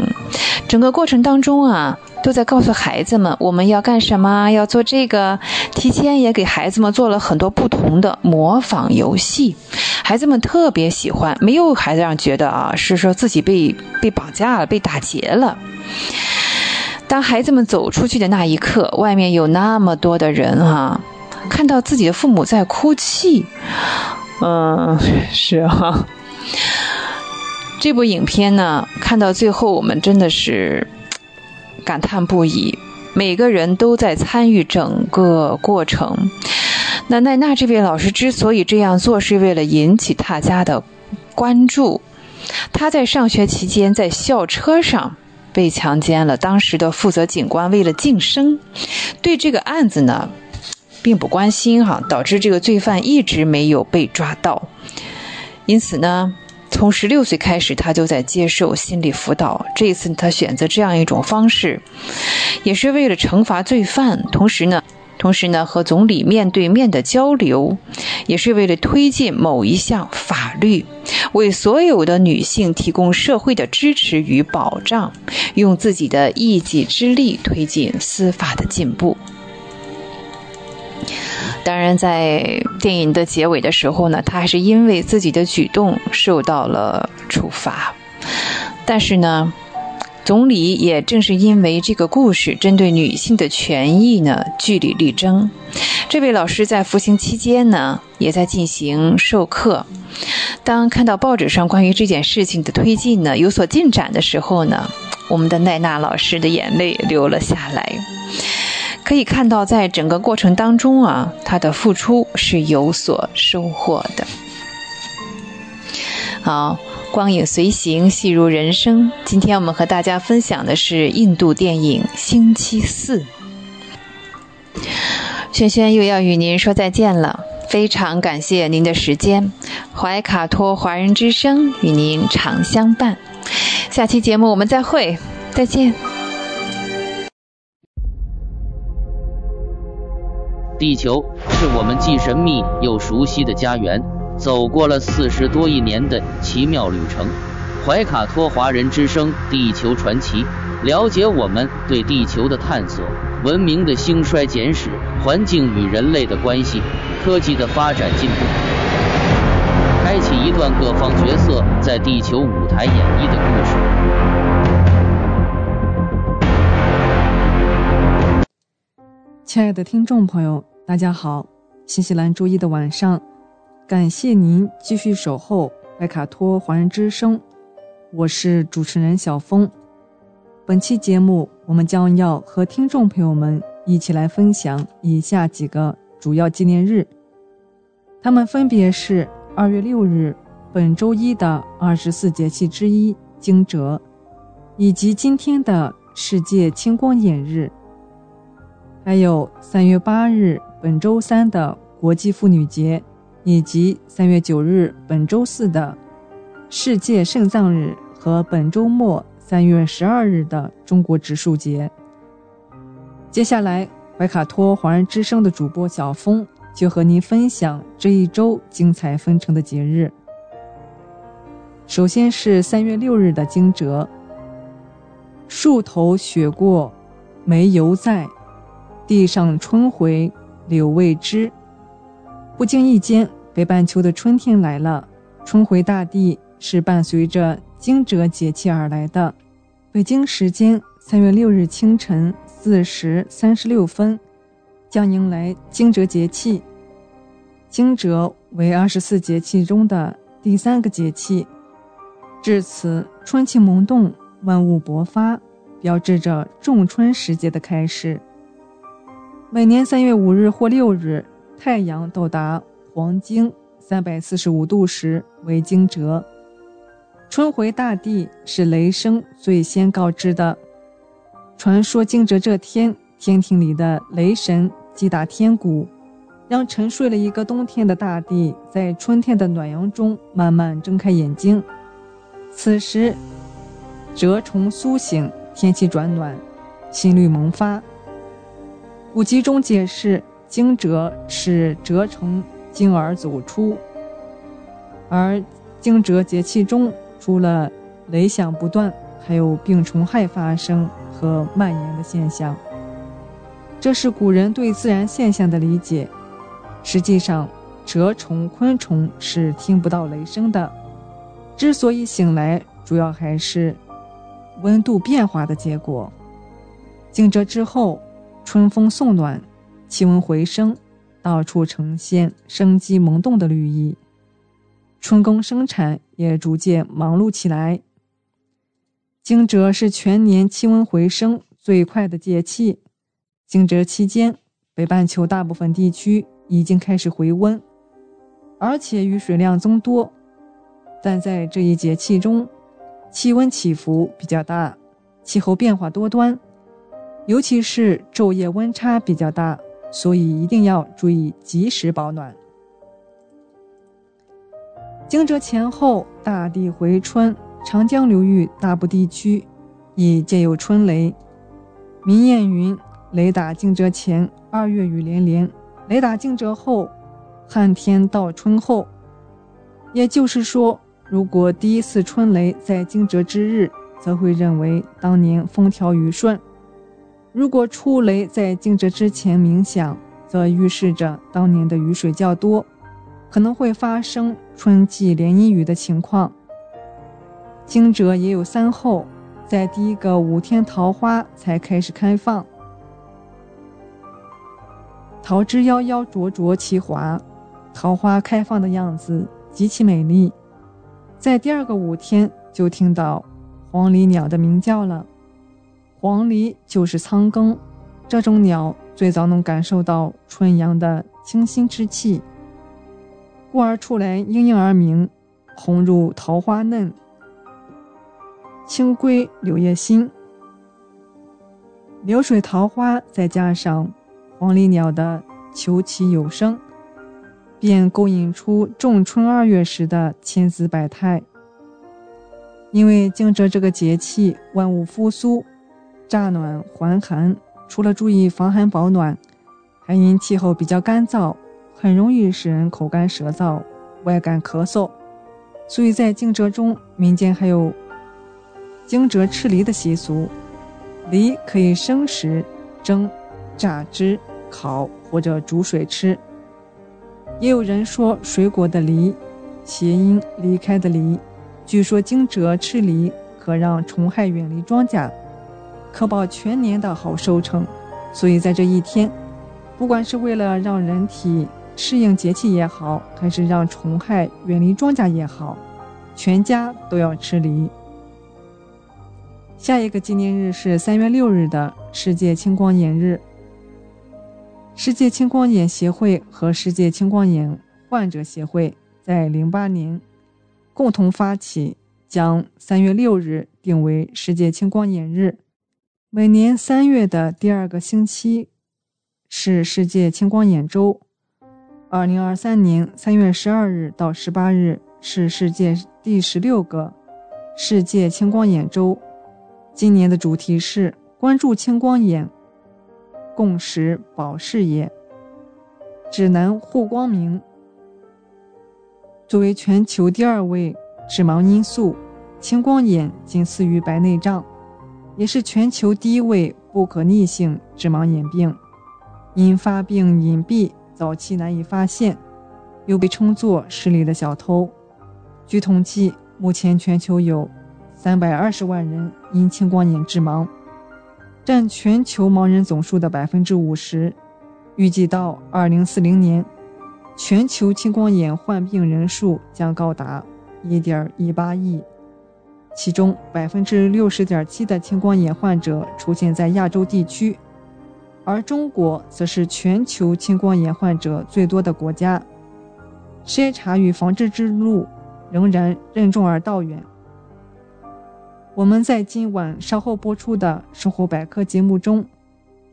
S10: 整个过程当中啊，都在告诉孩子们我们要干什么，要做这个。提前也给孩子们做了很多不同的模仿游戏，孩子们特别喜欢。没有孩子让觉得啊，是说自己被被绑架了，被打劫了。当孩子们走出去的那一刻，外面有那么多的人哈。看到自己的父母在哭泣，嗯，是哈。这部影片呢，看到最后，我们真的是感叹不已。每个人都在参与整个过程。那奈娜这位老师之所以这样做，是为了引起大家的关注。他在上学期间在校车上被强奸了，当时的负责警官为了晋升，对这个案子呢。并不关心哈，导致这个罪犯一直没有被抓到。因此呢，从十六岁开始，他就在接受心理辅导。这一次他选择这样一种方式，也是为了惩罚罪犯，同时呢，同时呢和总理面对面的交流，也是为了推进某一项法律，为所有的女性提供社会的支持与保障，用自己的一己之力推进司法的进步。当然，在电影的结尾的时候呢，他还是因为自己的举动受到了处罚。但是呢，总理也正是因为这个故事针对女性的权益呢据理力争。这位老师在服刑期间呢，也在进行授课。当看到报纸上关于这件事情的推进呢有所进展的时候呢，我们的奈娜老师的眼泪流了下来。可以看到，在整个过程当中啊，他的付出是有所收获的。好，光影随行，戏如人生。今天我们和大家分享的是印度电影《星期四》。轩轩又要与您说再见了，非常感谢您的时间。怀卡托华人之声与您常相伴，下期节目我们再会，再见。
S13: 地球是我们既神秘又熟悉的家园，走过了四十多亿年的奇妙旅程。怀卡托华人之声《地球传奇》，了解我们对地球的探索、文明的兴衰简史、环境与人类的关系、科技的发展进步，开启一段各方角色在地球舞台演绎的故事。
S7: 亲爱的听众朋友。大家好，新西兰周一的晚上，感谢您继续守候怀卡托华人之声，我是主持人小峰。本期节目，我们将要和听众朋友们一起来分享以下几个主要纪念日，他们分别是二月六日，本周一的二十四节气之一惊蛰，以及今天的世界青光眼日，还有三月八日。本周三的国际妇女节，以及三月九日本周四的世界肾脏日和本周末三月十二日的中国植树节。接下来，怀卡托华人之声的主播小峰就和您分享这一周精彩纷呈的节日。首先是三月六日的惊蛰，树头雪过，梅犹在，地上春回。柳未知，不经意间，北半球的春天来了。春回大地是伴随着惊蛰节气而来的。北京时间三月六日清晨四时三十六分，将迎来惊蛰节气。惊蛰为二十四节气中的第三个节气，至此春气萌动，万物勃发，标志着仲春时节的开始。每年三月五日或六日，太阳到达黄经三百四十五度时为惊蛰。春回大地是雷声最先告知的。传说惊蛰这天，天庭里的雷神击打天鼓，让沉睡了一个冬天的大地在春天的暖阳中慢慢睁开眼睛。此时，蛰虫苏醒，天气转暖，新绿萌发。古籍中解释，惊蛰是蛰虫惊而走出，而惊蛰节气中除了雷响不断，还有病虫害发生和蔓延的现象。这是古人对自然现象的理解。实际上，蛰虫、昆虫是听不到雷声的，之所以醒来，主要还是温度变化的结果。惊蛰之后。春风送暖，气温回升，到处呈现生机萌动的绿意，春耕生产也逐渐忙碌起来。惊蛰是全年气温回升最快的节气，惊蛰期间，北半球大部分地区已经开始回温，而且雨水量增多。但在这一节气中，气温起伏比较大，气候变化多端。尤其是昼夜温差比较大，所以一定要注意及时保暖。惊蛰前后，大地回春，长江流域大部地区已见有春雷。民谚云：“雷打惊蛰前，二月雨连连；雷打惊蛰后，旱天到春后。”也就是说，如果第一次春雷在惊蛰之日，则会认为当年风调雨顺；如果初雷在惊蛰之前鸣响，则预示着当年的雨水较多，可能会发生春季连阴雨的情况。惊蛰也有三候，在第一个五天桃花才开始开放，桃之夭夭，灼灼其华，桃花开放的样子极其美丽。在第二个五天，就听到黄鹂鸟的鸣叫了。黄鹂就是苍庚，这种鸟最早能感受到春阳的清新之气，故而出来应应而鸣，红入桃花嫩，青归柳叶新。流水桃花再加上黄鹂鸟的求其有声。便勾引出仲春二月时的千姿百态。因为惊蛰这个节气，万物复苏，乍暖还寒，除了注意防寒保暖，还因气候比较干燥，很容易使人口干舌燥、外感咳嗽，所以在惊蛰中，民间还有惊蛰吃梨的习俗。梨可以生食、蒸、榨汁、烤或者煮水吃。也有人说，水果的梨，谐音离开的离。据说惊蛰吃梨可让虫害远离庄稼，可保全年的好收成。所以在这一天，不管是为了让人体适应节气也好，还是让虫害远离庄稼也好，全家都要吃梨。下一个纪念日是三月六日的世界青光眼日。世界青光眼协会和世界青光眼患者协会在零八年共同发起，将三月六日定为世界青光眼日。每年三月的第二个星期是世界青光眼周。二零二三年三月十二日到十八日是世界第十六个世界青光眼周。今年的主题是关注青光眼。共识保视野，指南护光明。作为全球第二位致盲因素，青光眼仅次于白内障，也是全球第一位不可逆性致盲眼病。因发病隐蔽，早期难以发现，又被称作视力的小偷。据统计，目前全球有三百二十万人因青光眼致盲。占全球盲人总数的百分之五十，预计到二零四零年，全球青光眼患病人数将高达一点一八亿，其中百分之六十点七的青光眼患者出现在亚洲地区，而中国则是全球青光眼患者最多的国家。筛查与防治之路仍然任重而道远。我们在今晚稍后播出的生活百科节目中，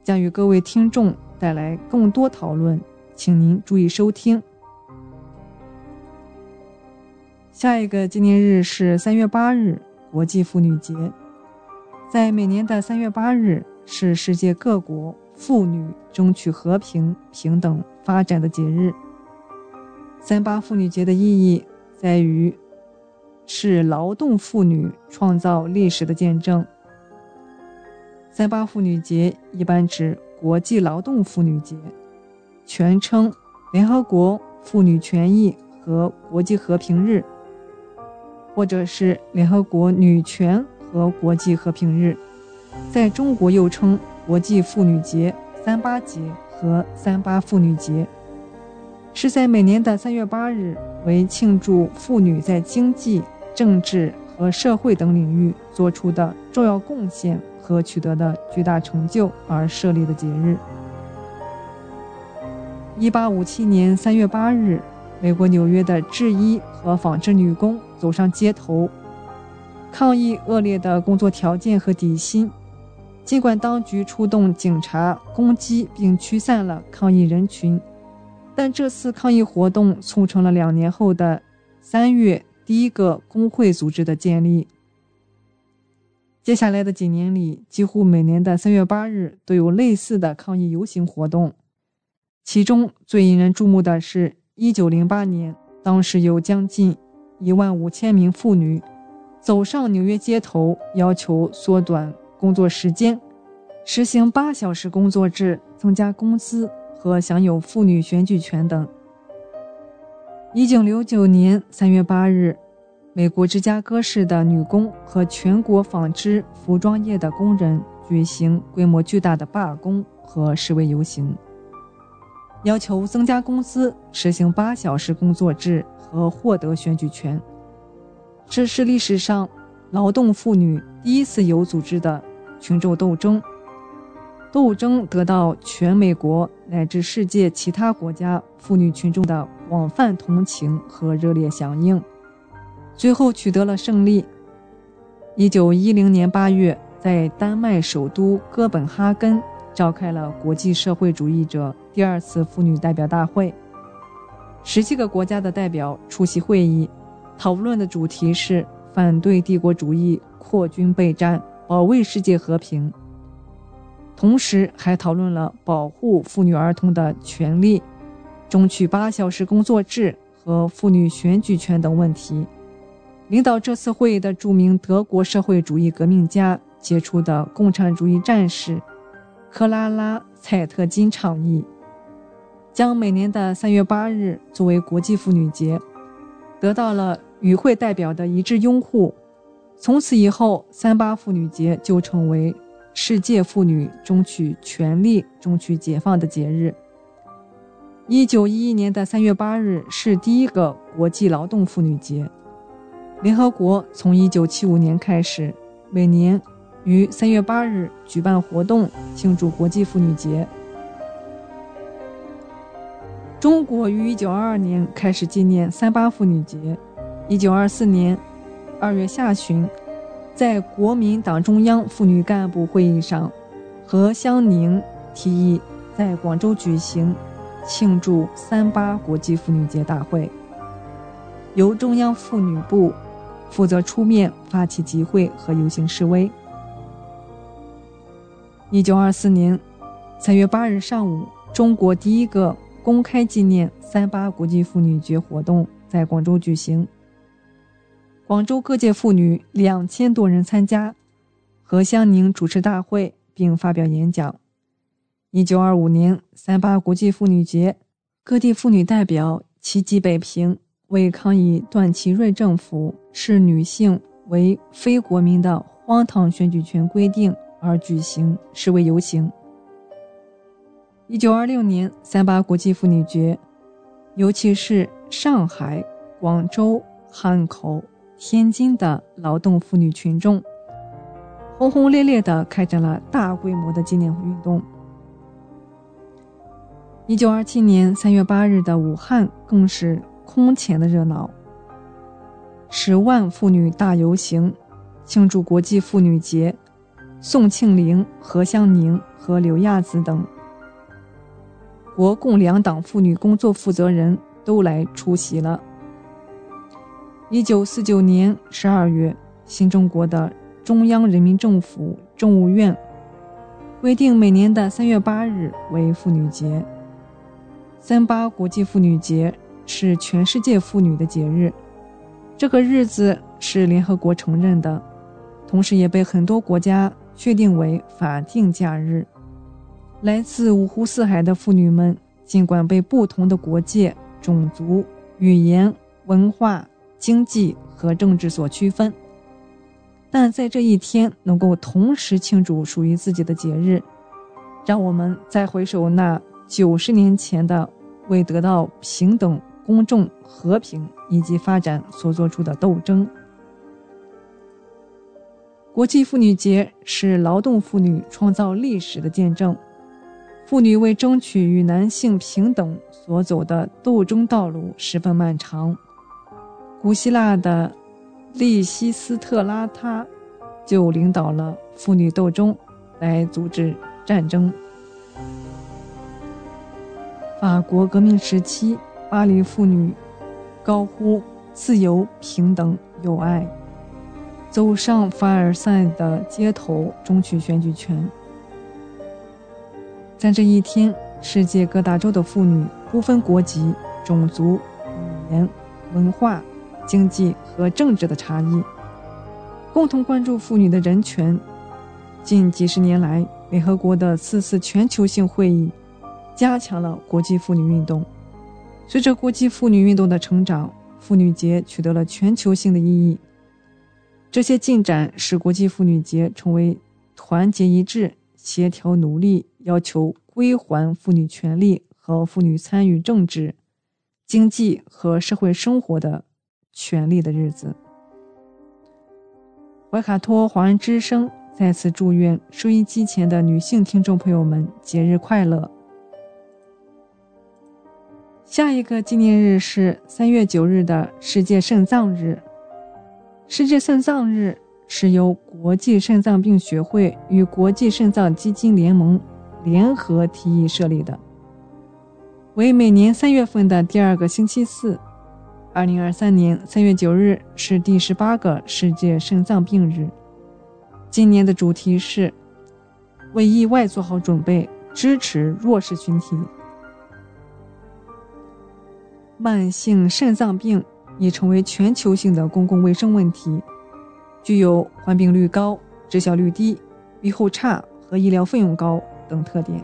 S7: 将与各位听众带来更多讨论，请您注意收听。下一个纪念日是三月八日，国际妇女节。在每年的三月八日，是世界各国妇女争取和平、平等发展的节日。三八妇女节的意义在于。是劳动妇女创造历史的见证。三八妇女节一般指国际劳动妇女节，全称联合国妇女权益和国际和平日，或者是联合国女权和国际和平日，在中国又称国际妇女节、三八节和三八妇女节，是在每年的三月八日，为庆祝妇女在经济。政治和社会等领域做出的重要贡献和取得的巨大成就而设立的节日。一八五七年三月八日，美国纽约的制衣和纺织女工走上街头，抗议恶劣的工作条件和底薪。尽管当局出动警察攻击并驱散了抗议人群，但这次抗议活动促成了两年后的三月。第一个工会组织的建立。接下来的几年里，几乎每年的三月八日都有类似的抗议游行活动。其中最引人注目的是，一九零八年，当时有将近一万五千名妇女走上纽约街头，要求缩短工作时间，实行八小时工作制，增加工资和享有妇女选举权等。一九六九年三月八日，美国芝加哥市的女工和全国纺织服装业的工人举行规模巨大的罢工和示威游行，要求增加工资、实行八小时工作制和获得选举权。这是历史上劳动妇女第一次有组织的群众斗争。斗争得到全美国乃至世界其他国家妇女群众的广泛同情和热烈响应，最后取得了胜利。一九一零年八月，在丹麦首都哥本哈根召开了国际社会主义者第二次妇女代表大会，十七个国家的代表出席会议，讨论的主题是反对帝国主义扩军备战，保卫世界和平。同时还讨论了保护妇女儿童的权利、争取八小时工作制和妇女选举权等问题。领导这次会议的著名德国社会主义革命家、杰出的共产主义战士克拉拉·蔡特金倡议，将每年的三月八日作为国际妇女节，得到了与会代表的一致拥护。从此以后，三八妇女节就成为。世界妇女争取权利、争取解放的节日。一九一一年的三月八日是第一个国际劳动妇女节。联合国从一九七五年开始，每年于三月八日举办活动庆祝国际妇女节。中国于一九二二年开始纪念三八妇女节。一九二四年二月下旬。在国民党中央妇女干部会议上，何香凝提议在广州举行庆祝三八国际妇女节大会，由中央妇女部负责出面发起集会和游行示威。一九二四年三月八日上午，中国第一个公开纪念三八国际妇女节活动在广州举行。广州各界妇女两千多人参加，何香凝主持大会并发表演讲。一九二五年三八国际妇女节，各地妇女代表齐集北平，为抗议段祺瑞政府视女性为非国民的荒唐选举权规定而举行示威游行。一九二六年三八国际妇女节，尤其是上海、广州、汉口。天津的劳动妇女群众轰轰烈烈地开展了大规模的纪念运动。一九二七年三月八日的武汉更是空前的热闹，十万妇女大游行，庆祝国际妇女节。宋庆龄、何香凝和柳亚子等国共两党妇女工作负责人都来出席了。一九四九年十二月，新中国的中央人民政府政务院规定每年的三月八日为妇女节。三八国际妇女节是全世界妇女的节日，这个日子是联合国承认的，同时也被很多国家确定为法定假日。来自五湖四海的妇女们，尽管被不同的国界、种族、语言、文化。经济和政治所区分，但在这一天能够同时庆祝属于自己的节日，让我们再回首那九十年前的为得到平等、公正、和平以及发展所做出的斗争。国际妇女节是劳动妇女创造历史的见证，妇女为争取与男性平等所走的斗争道路十分漫长。古希腊的利西斯特拉他就领导了妇女斗争，来阻止战争。法国革命时期，巴黎妇女高呼自由、平等、友爱，走上凡尔赛的街头争取选举权。在这一天，世界各大洲的妇女不分国籍、种族、语言、文化。经济和政治的差异，共同关注妇女的人权。近几十年来，联合国的四次全球性会议加强了国际妇女运动。随着国际妇女运动的成长，妇女节取得了全球性的意义。这些进展使国际妇女节成为团结一致、协调努力、要求归还妇女权利和妇女参与政治、经济和社会生活的权利的日子。怀卡托华人之声再次祝愿收音机前的女性听众朋友们节日快乐。下一个纪念日是三月九日的世界肾脏日。世界肾脏日是由国际肾脏病学会与国际肾脏基金联盟联合提议设立的，为每年三月份的第二个星期四。二零二三年三月九日是第十八个世界肾脏病日。今年的主题是为意外做好准备，支持弱势群体。慢性肾脏病已成为全球性的公共卫生问题，具有患病率高、治效率低、预后差和医疗费用高等特点，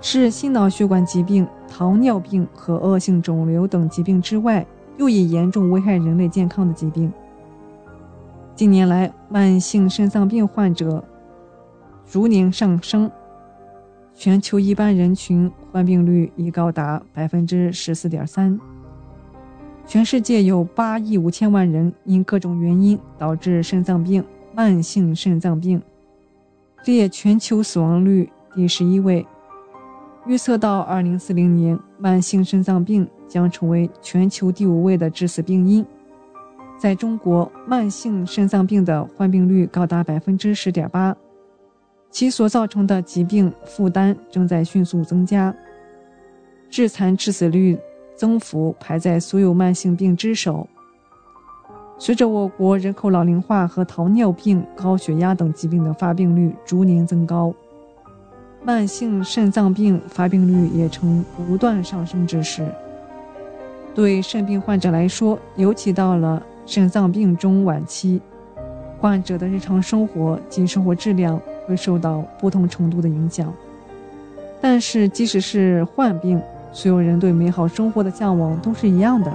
S7: 是心脑血管疾病、糖尿病和恶性肿瘤等疾病之外，又一严重危害人类健康的疾病。近年来，慢性肾脏病患者逐年上升。全球一般人群患病率已高达百分之十四点三。全世界有八亿五千万人因各种原因导致肾脏病、慢性肾脏病，列全球死亡率第十一位。预测到二零四零年，慢性肾脏病将成为全球第五位的致死病因。在中国，慢性肾脏病的患病率高达百分之十点八。其所造成的疾病负担正在迅速增加，致残致死率增幅排在所有慢性病之首。随着我国人口老龄化和糖尿病、高血压等疾病的发病率逐年增高，慢性肾脏病发病率也呈不断上升之势。对肾病患者来说，尤其到了肾脏病中晚期，患者的日常生活及生活质量。会受到不同程度的影响，但是即使是患病，所有人对美好生活的向往都是一样的。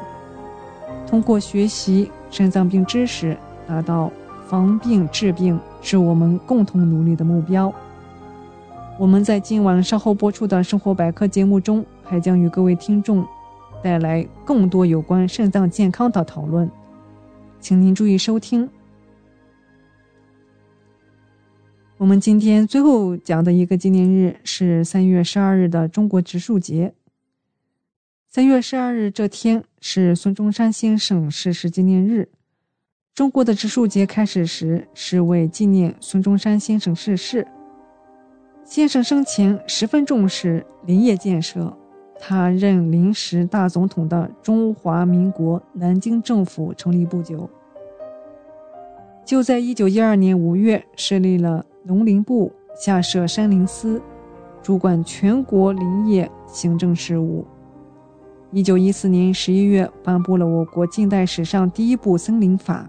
S7: 通过学习肾脏病知识，达到防病治病，是我们共同努力的目标。我们在今晚稍后播出的生活百科节目中，还将与各位听众带来更多有关肾脏健康的讨论，请您注意收听。我们今天最后讲的一个纪念日是三月十二日的中国植树节。三月十二日这天是孙中山先生逝世纪念日。中国的植树节开始时是为纪念孙中山先生逝世。先生生前十分重视林业建设，他任临时大总统的中华民国南京政府成立不久，就在一九一二年五月设立了。农林部下设山林司，主管全国林业行政事务。一九一四年十一月颁布了我国近代史上第一部森林法。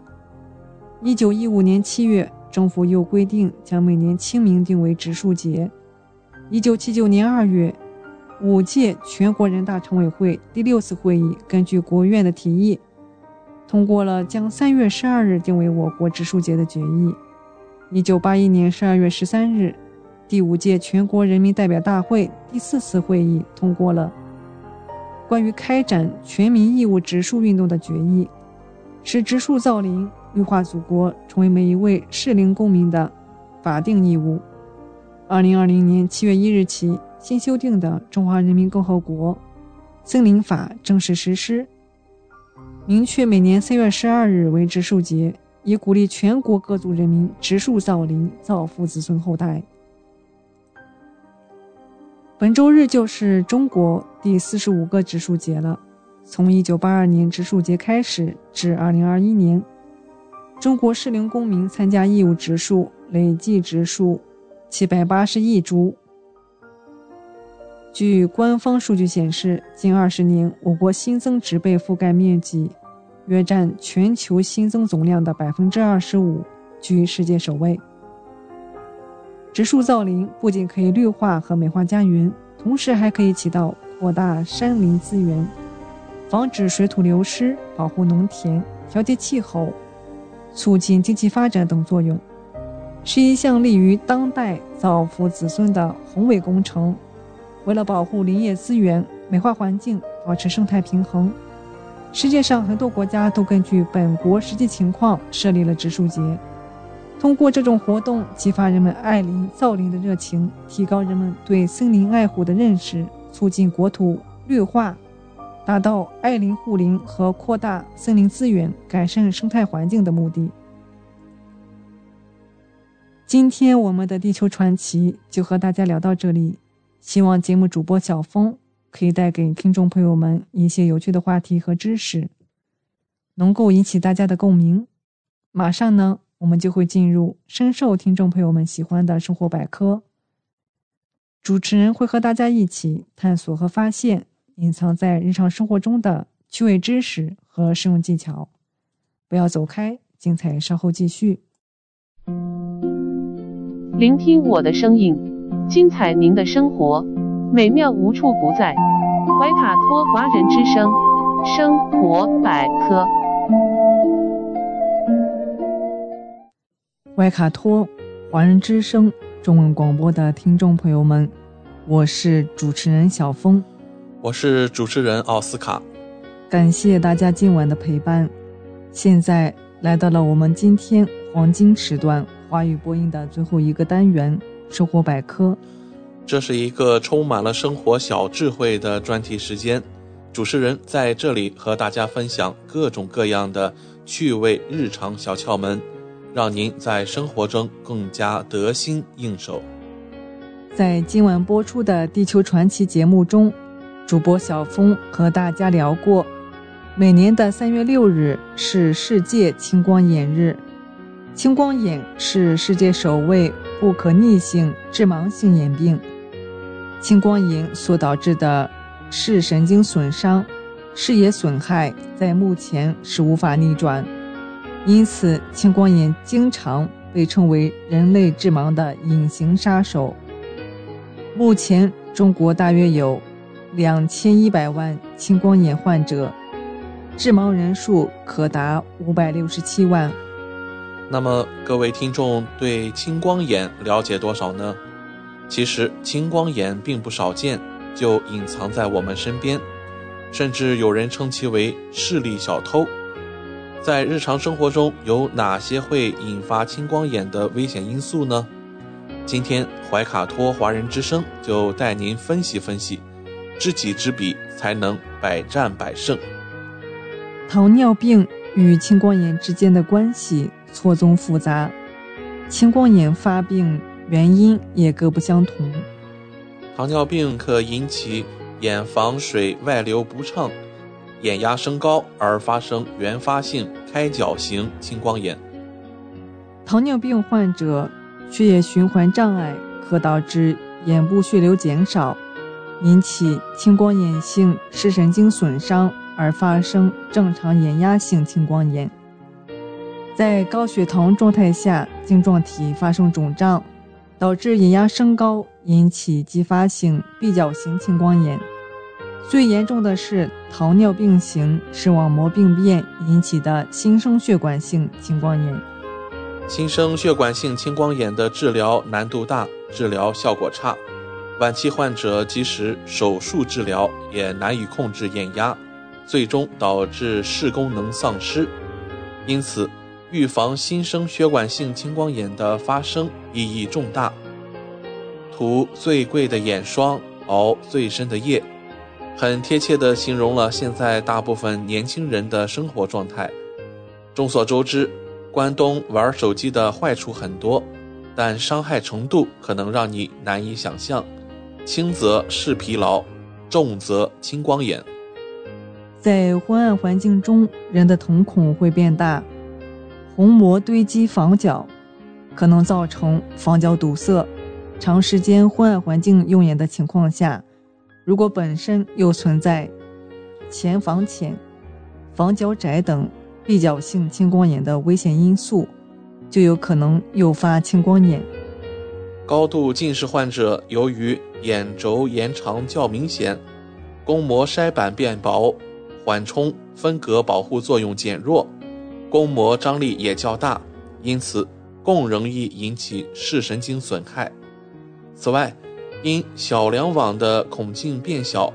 S7: 一九一五年七月，政府又规定将每年清明定为植树节。一九七九年二月，五届全国人大常委会第六次会议根据国务院的提议，通过了将三月十二日定为我国植树节的决议。一九八一年十二月十三日，第五届全国人民代表大会第四次会议通过了关于开展全民义务植树运动的决议，使植树造林、绿化祖国成为每一位适龄公民的法定义务。二零二零年七月一日起，新修订的《中华人民共和国森林法》正式实施，明确每年三月十二日为植树节。以鼓励全国各族人民植树造林，造福子孙后代。本周日就是中国第四十五个植树节了。从一九八二年植树节开始至二零二一年，中国适龄公民参加义务植树，累计植树七百八十亿株。据官方数据显示，近二十年我国新增植被覆盖面积。约占全球新增总量的百分之二十五，居世界首位。植树造林不仅可以绿化和美化家园，同时还可以起到扩大山林资源、防止水土流失、保护农田、调节气候、促进经济发展等作用，是一项利于当代造福子孙的宏伟工程。为了保护林业资源、美化环境、保持生态平衡，世界上很多国家都根据本国实际情况设立了植树节。通过这种活动，激发人们爱林造林的热情，提高人们对森林爱护的认识，促进国土绿化，达到爱林护林和扩大森林资源、改善生态环境的目的。今天我们的地球传奇就和大家聊到这里，希望节目主播小峰可以带给听众朋友们一些有趣的话题和知识，能够引起大家的共鸣。马上呢。我们就会进入深受听众朋友们喜欢的生活百科。主持人会和大家一起探索和发现隐藏在日常生活中的趣味知识和实用技巧。不要走开，精彩稍后继续。
S9: 聆听我的声音，精彩您的生活，美妙无处不在。怀卡托华人之声，生活百科。
S7: 怀卡托华人之声中文广播的听众朋友们，我是主持人小峰，
S6: 我是主持人奥斯卡，
S7: 感谢大家今晚的陪伴。现在来到了我们今天黄金时段华语播音的最后一个单元——生活百科。
S6: 这是一个充满了生活小智慧的专题时间，主持人在这里和大家分享各种各样的趣味日常小窍门。让您在生活中更加得心应手。
S7: 在今晚播出的《地球传奇》节目中，主播小峰和大家聊过，每年的三月六日是世界青光眼日。青光眼是世界首位不可逆性致盲性眼病，青光眼所导致的视神经损伤、视野损害，在目前是无法逆转。因此，青光眼经常被称为人类致盲的隐形杀手。目前，中国大约有两千一百万青光眼患者，致盲人数可达五百六十七万。
S6: 那么，各位听众对青光眼了解多少呢？其实，青光眼并不少见，就隐藏在我们身边，甚至有人称其为“视力小偷”。在日常生活中有哪些会引发青光眼的危险因素呢？今天怀卡托华人之声就带您分析分析，知己知彼才能百战百胜。
S7: 糖尿病与青光眼之间的关系错综复杂，青光眼发病原因也各不相同。
S6: 糖尿病可引起眼房水外流不畅。眼压升高而发生原发性开角型青光眼。
S7: 糖尿病患者血液循环障碍可导致眼部血流减少，引起青光眼性视神经损伤而发生正常眼压性青光眼。在高血糖状态下，晶状体发生肿胀，导致眼压升高，引起继发性闭角型青光眼。最严重的是糖尿病型视网膜病变引起的新生血管性青光眼。
S6: 新生血管性青光眼的治疗难度大，治疗效果差，晚期患者即使手术治疗也难以控制眼压，最终导致视功能丧失。因此，预防新生血管性青光眼的发生意义重大。涂最贵的眼霜，熬最深的夜。很贴切地形容了现在大部分年轻人的生活状态。众所周知，关东玩手机的坏处很多，但伤害程度可能让你难以想象。轻则视疲劳，重则青光眼。
S7: 在昏暗环境中，人的瞳孔会变大，虹膜堆积房角，可能造成房角堵塞。长时间昏暗环境用眼的情况下。如果本身又存在前房浅、房角窄等闭角性青光眼的危险因素，就有可能诱发青光眼。
S6: 高度近视患者由于眼轴延长较明显，巩膜筛板变薄，缓冲分隔保护作用减弱，巩膜张力也较大，因此更容易引起视神经损害。此外，因小梁网的孔径变小，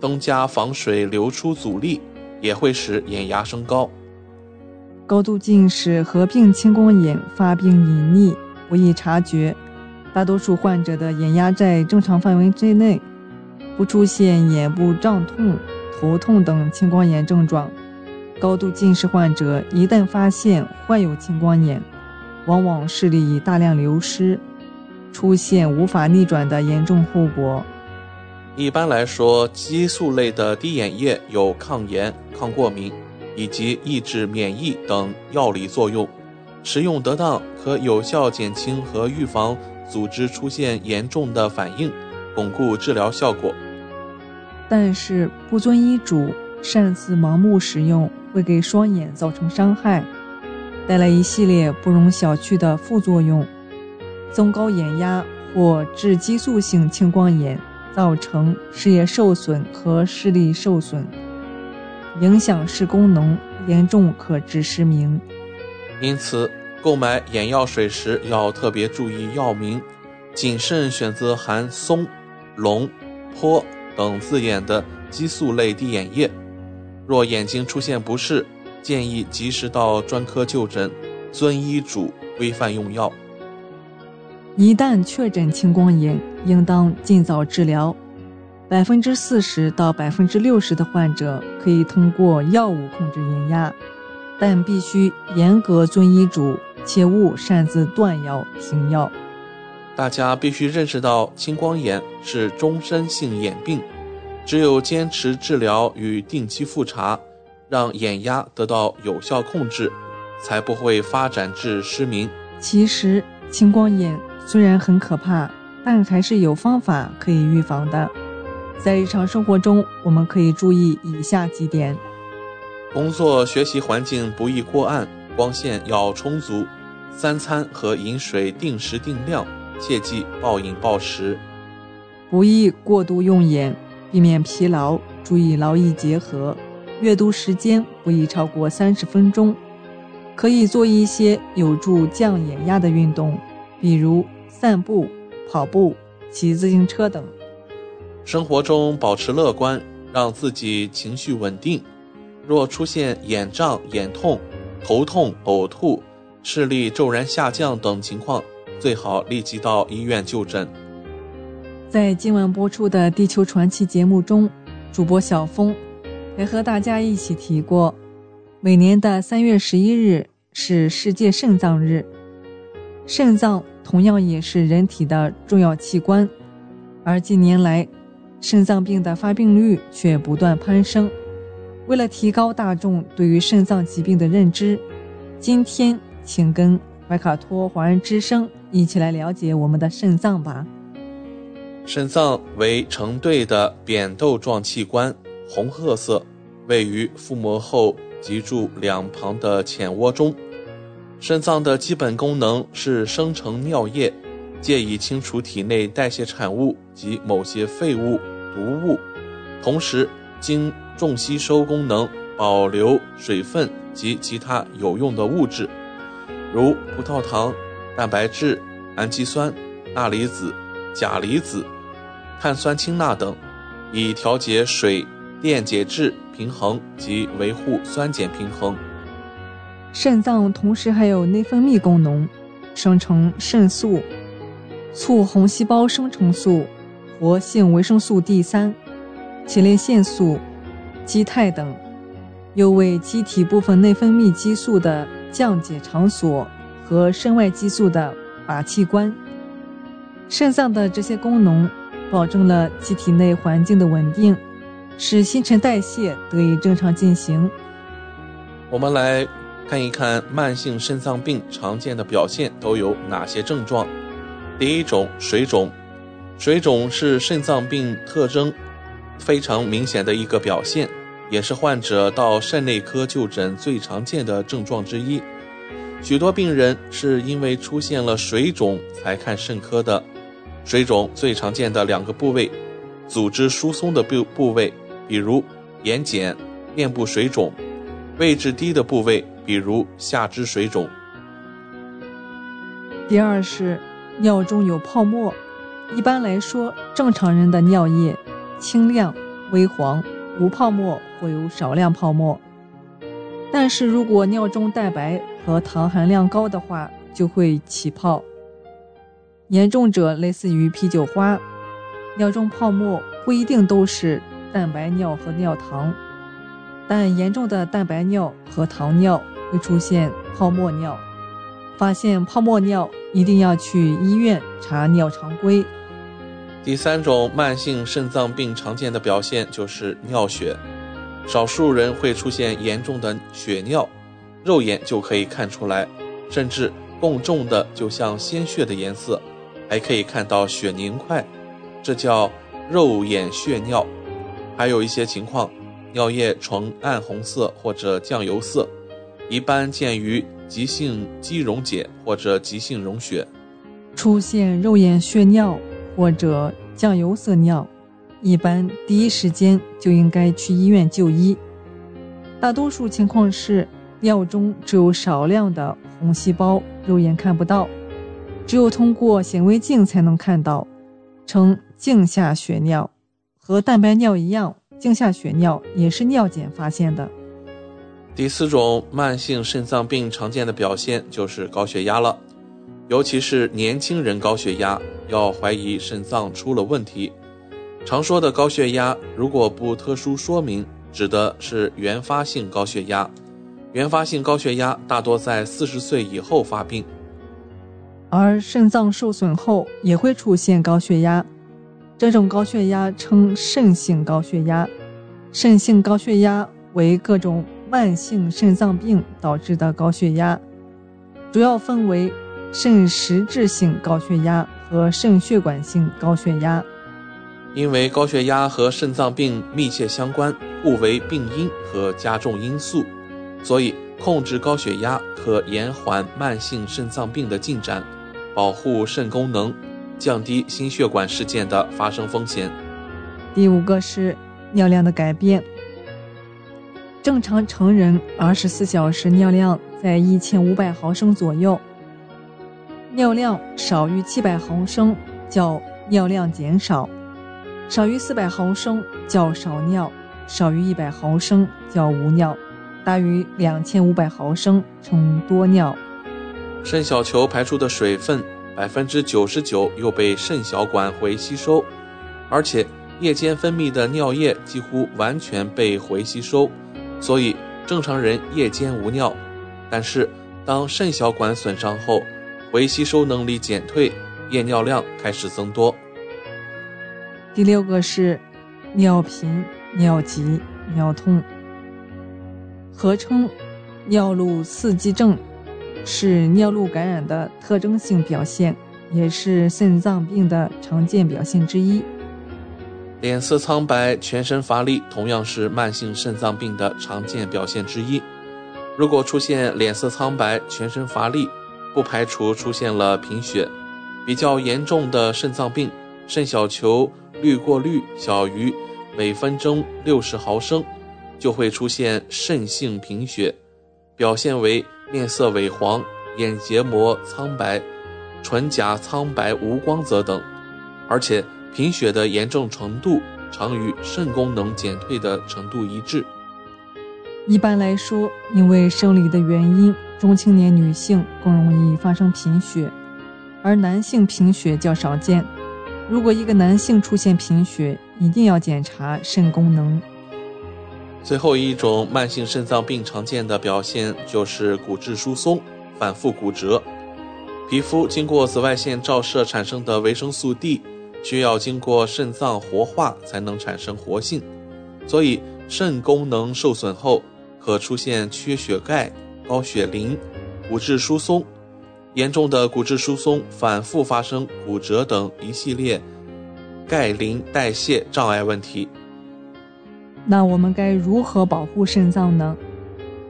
S6: 增加防水流出阻力，也会使眼压升高。
S7: 高度近视合并青光眼发病隐匿，不易察觉。大多数患者的眼压在正常范围之内，不出现眼部胀痛、头痛等青光眼症状。高度近视患者一旦发现患有青光眼，往往视力已大量流失，出现无法逆转的严重后果。
S6: 一般来说，激素类的滴眼液有抗炎、抗过敏。以及抑制免疫等药理作用，使用得当可有效减轻和预防组织出现严重的反应，巩固治疗效果。
S7: 但是不遵医嘱、擅自盲目使用，会给双眼造成伤害，带来一系列不容小觑的副作用：增高眼压或致激素性青光眼，造成视野受损和视力受损。影响视功能，严重可致失明。
S6: 因此，购买眼药水时要特别注意药名，谨慎选择含松、龙、坡等字眼的激素类滴眼液。若眼睛出现不适，建议及时到专科就诊，遵医嘱规范用药。
S7: 一旦确诊青光眼，应当尽早治疗。百分之四十到百分之六十的患者可以通过药物控制眼压，但必须严格遵医嘱，切勿擅自断药停药。
S6: 大家必须认识到，青光眼是终身性眼病，只有坚持治疗与定期复查，让眼压得到有效控制，才不会发展至失明。
S7: 其实，青光眼虽然很可怕，但还是有方法可以预防的。在日常生活中，我们可以注意以下几点：
S6: 工作学习环境不宜过暗，光线要充足；三餐和饮水定时定量，切忌暴饮暴食；
S7: 不宜过度用眼，避免疲劳，注意劳逸结合；阅读时间不宜超过三十分钟；可以做一些有助降眼压的运动，比如散步、跑步、骑自行车等。
S6: 生活中保持乐观，让自己情绪稳定。若出现眼胀、眼痛、头痛、呕吐、视力骤然下降等情况，最好立即到医院就诊。
S7: 在今晚播出的《地球传奇》节目中，主播小峰还和大家一起提过，每年的三月十一日是世界肾脏日。肾脏同样也是人体的重要器官，而近年来，肾脏病的发病率却不断攀升。为了提高大众对于肾脏疾病的认知，今天请跟怀卡托华人之声一起来了解我们的肾脏吧。
S6: 肾脏为成对的扁豆状器官，红褐色，位于腹膜后脊柱两旁的浅窝中。肾脏的基本功能是生成尿液，借以清除体内代谢产物及某些废物。毒物，同时经重吸收功能，保留水分及其他有用的物质，如葡萄糖、蛋白质、氨基酸、钠离子、钾离子、碳酸氢钠等，以调节水电解质平衡及维护酸碱平衡。
S7: 肾脏同时还有内分泌功能，生成肾素、促红细胞生成素。活性维生素 D 三、前列腺素、肌肽等，又为机体部分内分泌激素的降解场所和身外激素的靶器官。肾脏的这些功能，保证了机体内环境的稳定，使新陈代谢得以正常进行。
S6: 我们来看一看慢性肾脏病常见的表现都有哪些症状。第一种，水肿。水肿是肾脏病特征非常明显的一个表现，也是患者到肾内科就诊最常见的症状之一。许多病人是因为出现了水肿才看肾科的。水肿最常见的两个部位，组织疏松的部部位，比如眼睑、面部水肿；位置低的部位，比如下肢水肿。
S7: 第二是尿中有泡沫。一般来说，正常人的尿液清亮、微黄，无泡沫或有少量泡沫。但是如果尿中蛋白和糖含量高的话，就会起泡。严重者类似于啤酒花，尿中泡沫不一定都是蛋白尿和尿糖，但严重的蛋白尿和糖尿会出现泡沫尿。发现泡沫尿，一定要去医院查尿常规。
S6: 第三种慢性肾脏病常见的表现就是尿血，少数人会出现严重的血尿，肉眼就可以看出来，甚至更重的就像鲜血的颜色，还可以看到血凝块，这叫肉眼血尿。还有一些情况，尿液呈暗红色或者酱油色，一般见于急性肌溶解或者急性溶血。
S7: 出现肉眼血尿。或者酱油色尿，一般第一时间就应该去医院就医。大多数情况是尿中只有少量的红细胞，肉眼看不到，只有通过显微镜才能看到，呈镜下血尿。和蛋白尿一样，镜下血尿也是尿检发现的。
S6: 第四种慢性肾脏病常见的表现就是高血压了。尤其是年轻人高血压，要怀疑肾脏出了问题。常说的高血压，如果不特殊说明，指的是原发性高血压。原发性高血压大多在四十岁以后发病，
S7: 而肾脏受损后也会出现高血压。这种高血压称肾性高血压。肾性高血压为各种慢性肾脏病导致的高血压，主要分为。肾实质性高血压和肾血管性高血压，
S6: 因为高血压和肾脏病密切相关，互为病因和加重因素，所以控制高血压可延缓慢性肾脏病的进展，保护肾功能，降低心血管事件的发生风险。
S7: 第五个是尿量的改变，正常成人二十四小时尿量在一千五百毫升左右。尿量少于七百毫升叫尿量减少，少于四百毫升叫少尿，少于一百毫升叫无尿，大于两千五百毫升称多尿。
S6: 肾小球排出的水分百分之九十九又被肾小管回吸收，而且夜间分泌的尿液几乎完全被回吸收，所以正常人夜间无尿。但是当肾小管损伤后，回吸收能力减退，夜尿量开始增多。
S7: 第六个是尿频、尿急、尿痛，合称尿路刺激症，是尿路感染的特征性表现，也是肾脏病的常见表现之一。
S6: 脸色苍白、全身乏力，同样是慢性肾脏病的常见表现之一。如果出现脸色苍白、全身乏力，不排除出现了贫血，比较严重的肾脏病，肾小球滤过率小于每分钟六十毫升，就会出现肾性贫血，表现为面色萎黄、眼结膜苍白、唇颊苍白无光泽等，而且贫血的严重程度常与肾功能减退的程度一致。
S7: 一般来说，因为生理的原因。中青年女性更容易发生贫血，而男性贫血较少见。如果一个男性出现贫血，一定要检查肾功能。
S6: 最后一种慢性肾脏病常见的表现就是骨质疏松、反复骨折。皮肤经过紫外线照射产生的维生素 D，需要经过肾脏活化才能产生活性，所以肾功能受损后可出现缺血钙。高血磷、骨质疏松，严重的骨质疏松反复发生骨折等一系列钙磷代谢障碍问题。
S7: 那我们该如何保护肾脏呢？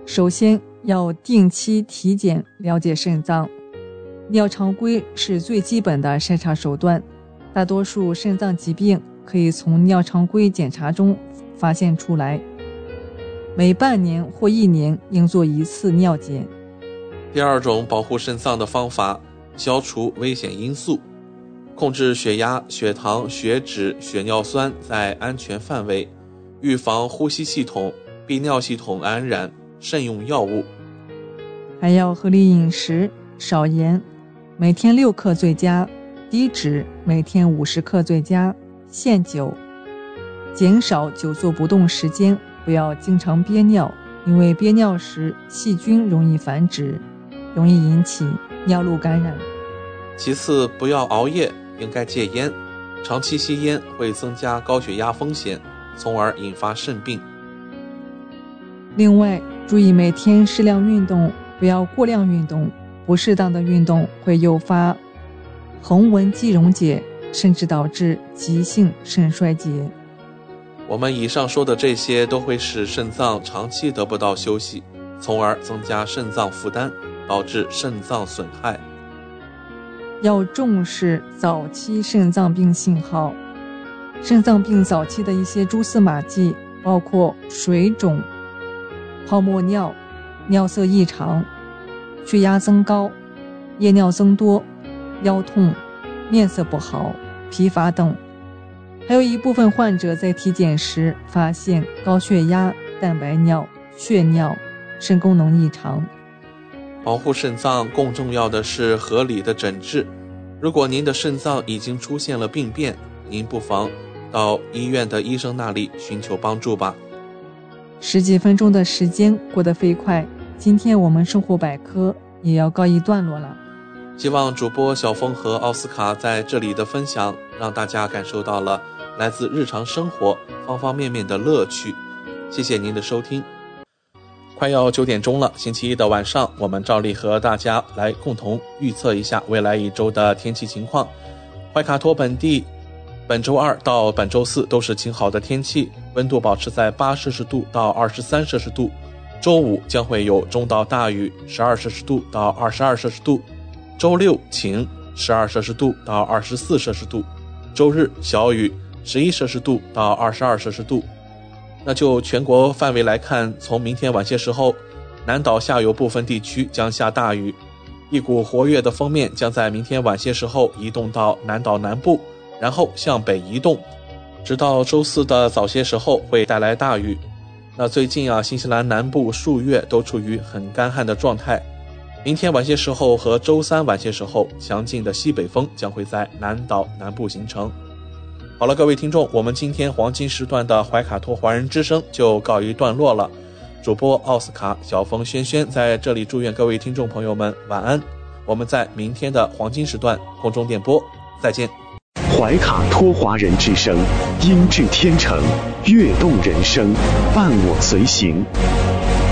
S7: 首先要定期体检，了解肾脏。尿常规是最基本的筛查手段，大多数肾脏疾病可以从尿常规检查中发现出来。每半年或一年应做一次尿检。
S6: 第二种保护肾脏的方法，消除危险因素，控制血压、血糖、血脂、血尿酸在安全范围，预防呼吸系统、泌尿系统感染，慎用药物。
S7: 还要合理饮食，少盐，每天六克最佳；低脂，每天五十克最佳；限酒，减少久坐不动时间。不要经常憋尿，因为憋尿时细菌容易繁殖，容易引起尿路感染。
S6: 其次，不要熬夜，应该戒烟。长期吸烟会增加高血压风险，从而引发肾病。
S7: 另外，注意每天适量运动，不要过量运动。不适当的运动会诱发横纹肌溶解，甚至导致急性肾衰竭。
S6: 我们以上说的这些都会使肾脏长期得不到休息，从而增加肾脏负担，导致肾脏损害。
S7: 要重视早期肾脏病信号。肾脏病早期的一些蛛丝马迹包括水肿、泡沫尿、尿色异常、血压增高、夜尿增多、腰痛、面色不好、疲乏等。还有一部分患者在体检时发现高血压、蛋白尿、血尿、肾功能异常。
S6: 保护肾脏更重要的是合理的诊治。如果您的肾脏已经出现了病变，您不妨到医院的医生那里寻求帮助吧。
S7: 十几分钟的时间过得飞快，今天我们生活百科也要告一段落了。
S6: 希望主播小峰和奥斯卡在这里的分享，让大家感受到了。来自日常生活方方面面的乐趣，谢谢您的收听。快要九点钟了，星期一的晚上，我们照例和大家来共同预测一下未来一周的天气情况。怀卡托本地本周二到本周四都是晴好的天气，温度保持在八摄氏度到二十三摄氏度。周五将会有中到大雨，十二摄氏度到二十二摄氏度。周六晴，十二摄氏度到二十四摄氏度。周日小雨。十一摄氏度到二十二摄氏度，那就全国范围来看，从明天晚些时候，南岛下游部分地区将下大雨，一股活跃的锋面将在明天晚些时候移动到南岛南部，然后向北移动，直到周四的早些时候会带来大雨。那最近啊，新西兰南部数月都处于很干旱的状态，明天晚些时候和周三晚些时候，强劲的西北风将会在南岛南部形成。好了，各位听众，我们今天黄金时段的怀卡托华人之声就告一段落了。主播奥斯卡、小峰、轩轩在这里祝愿各位听众朋友们晚安。我们在明天的黄金时段空中电波再见。
S11: 怀卡托华人之声，音质天成，悦动人生，伴我随行。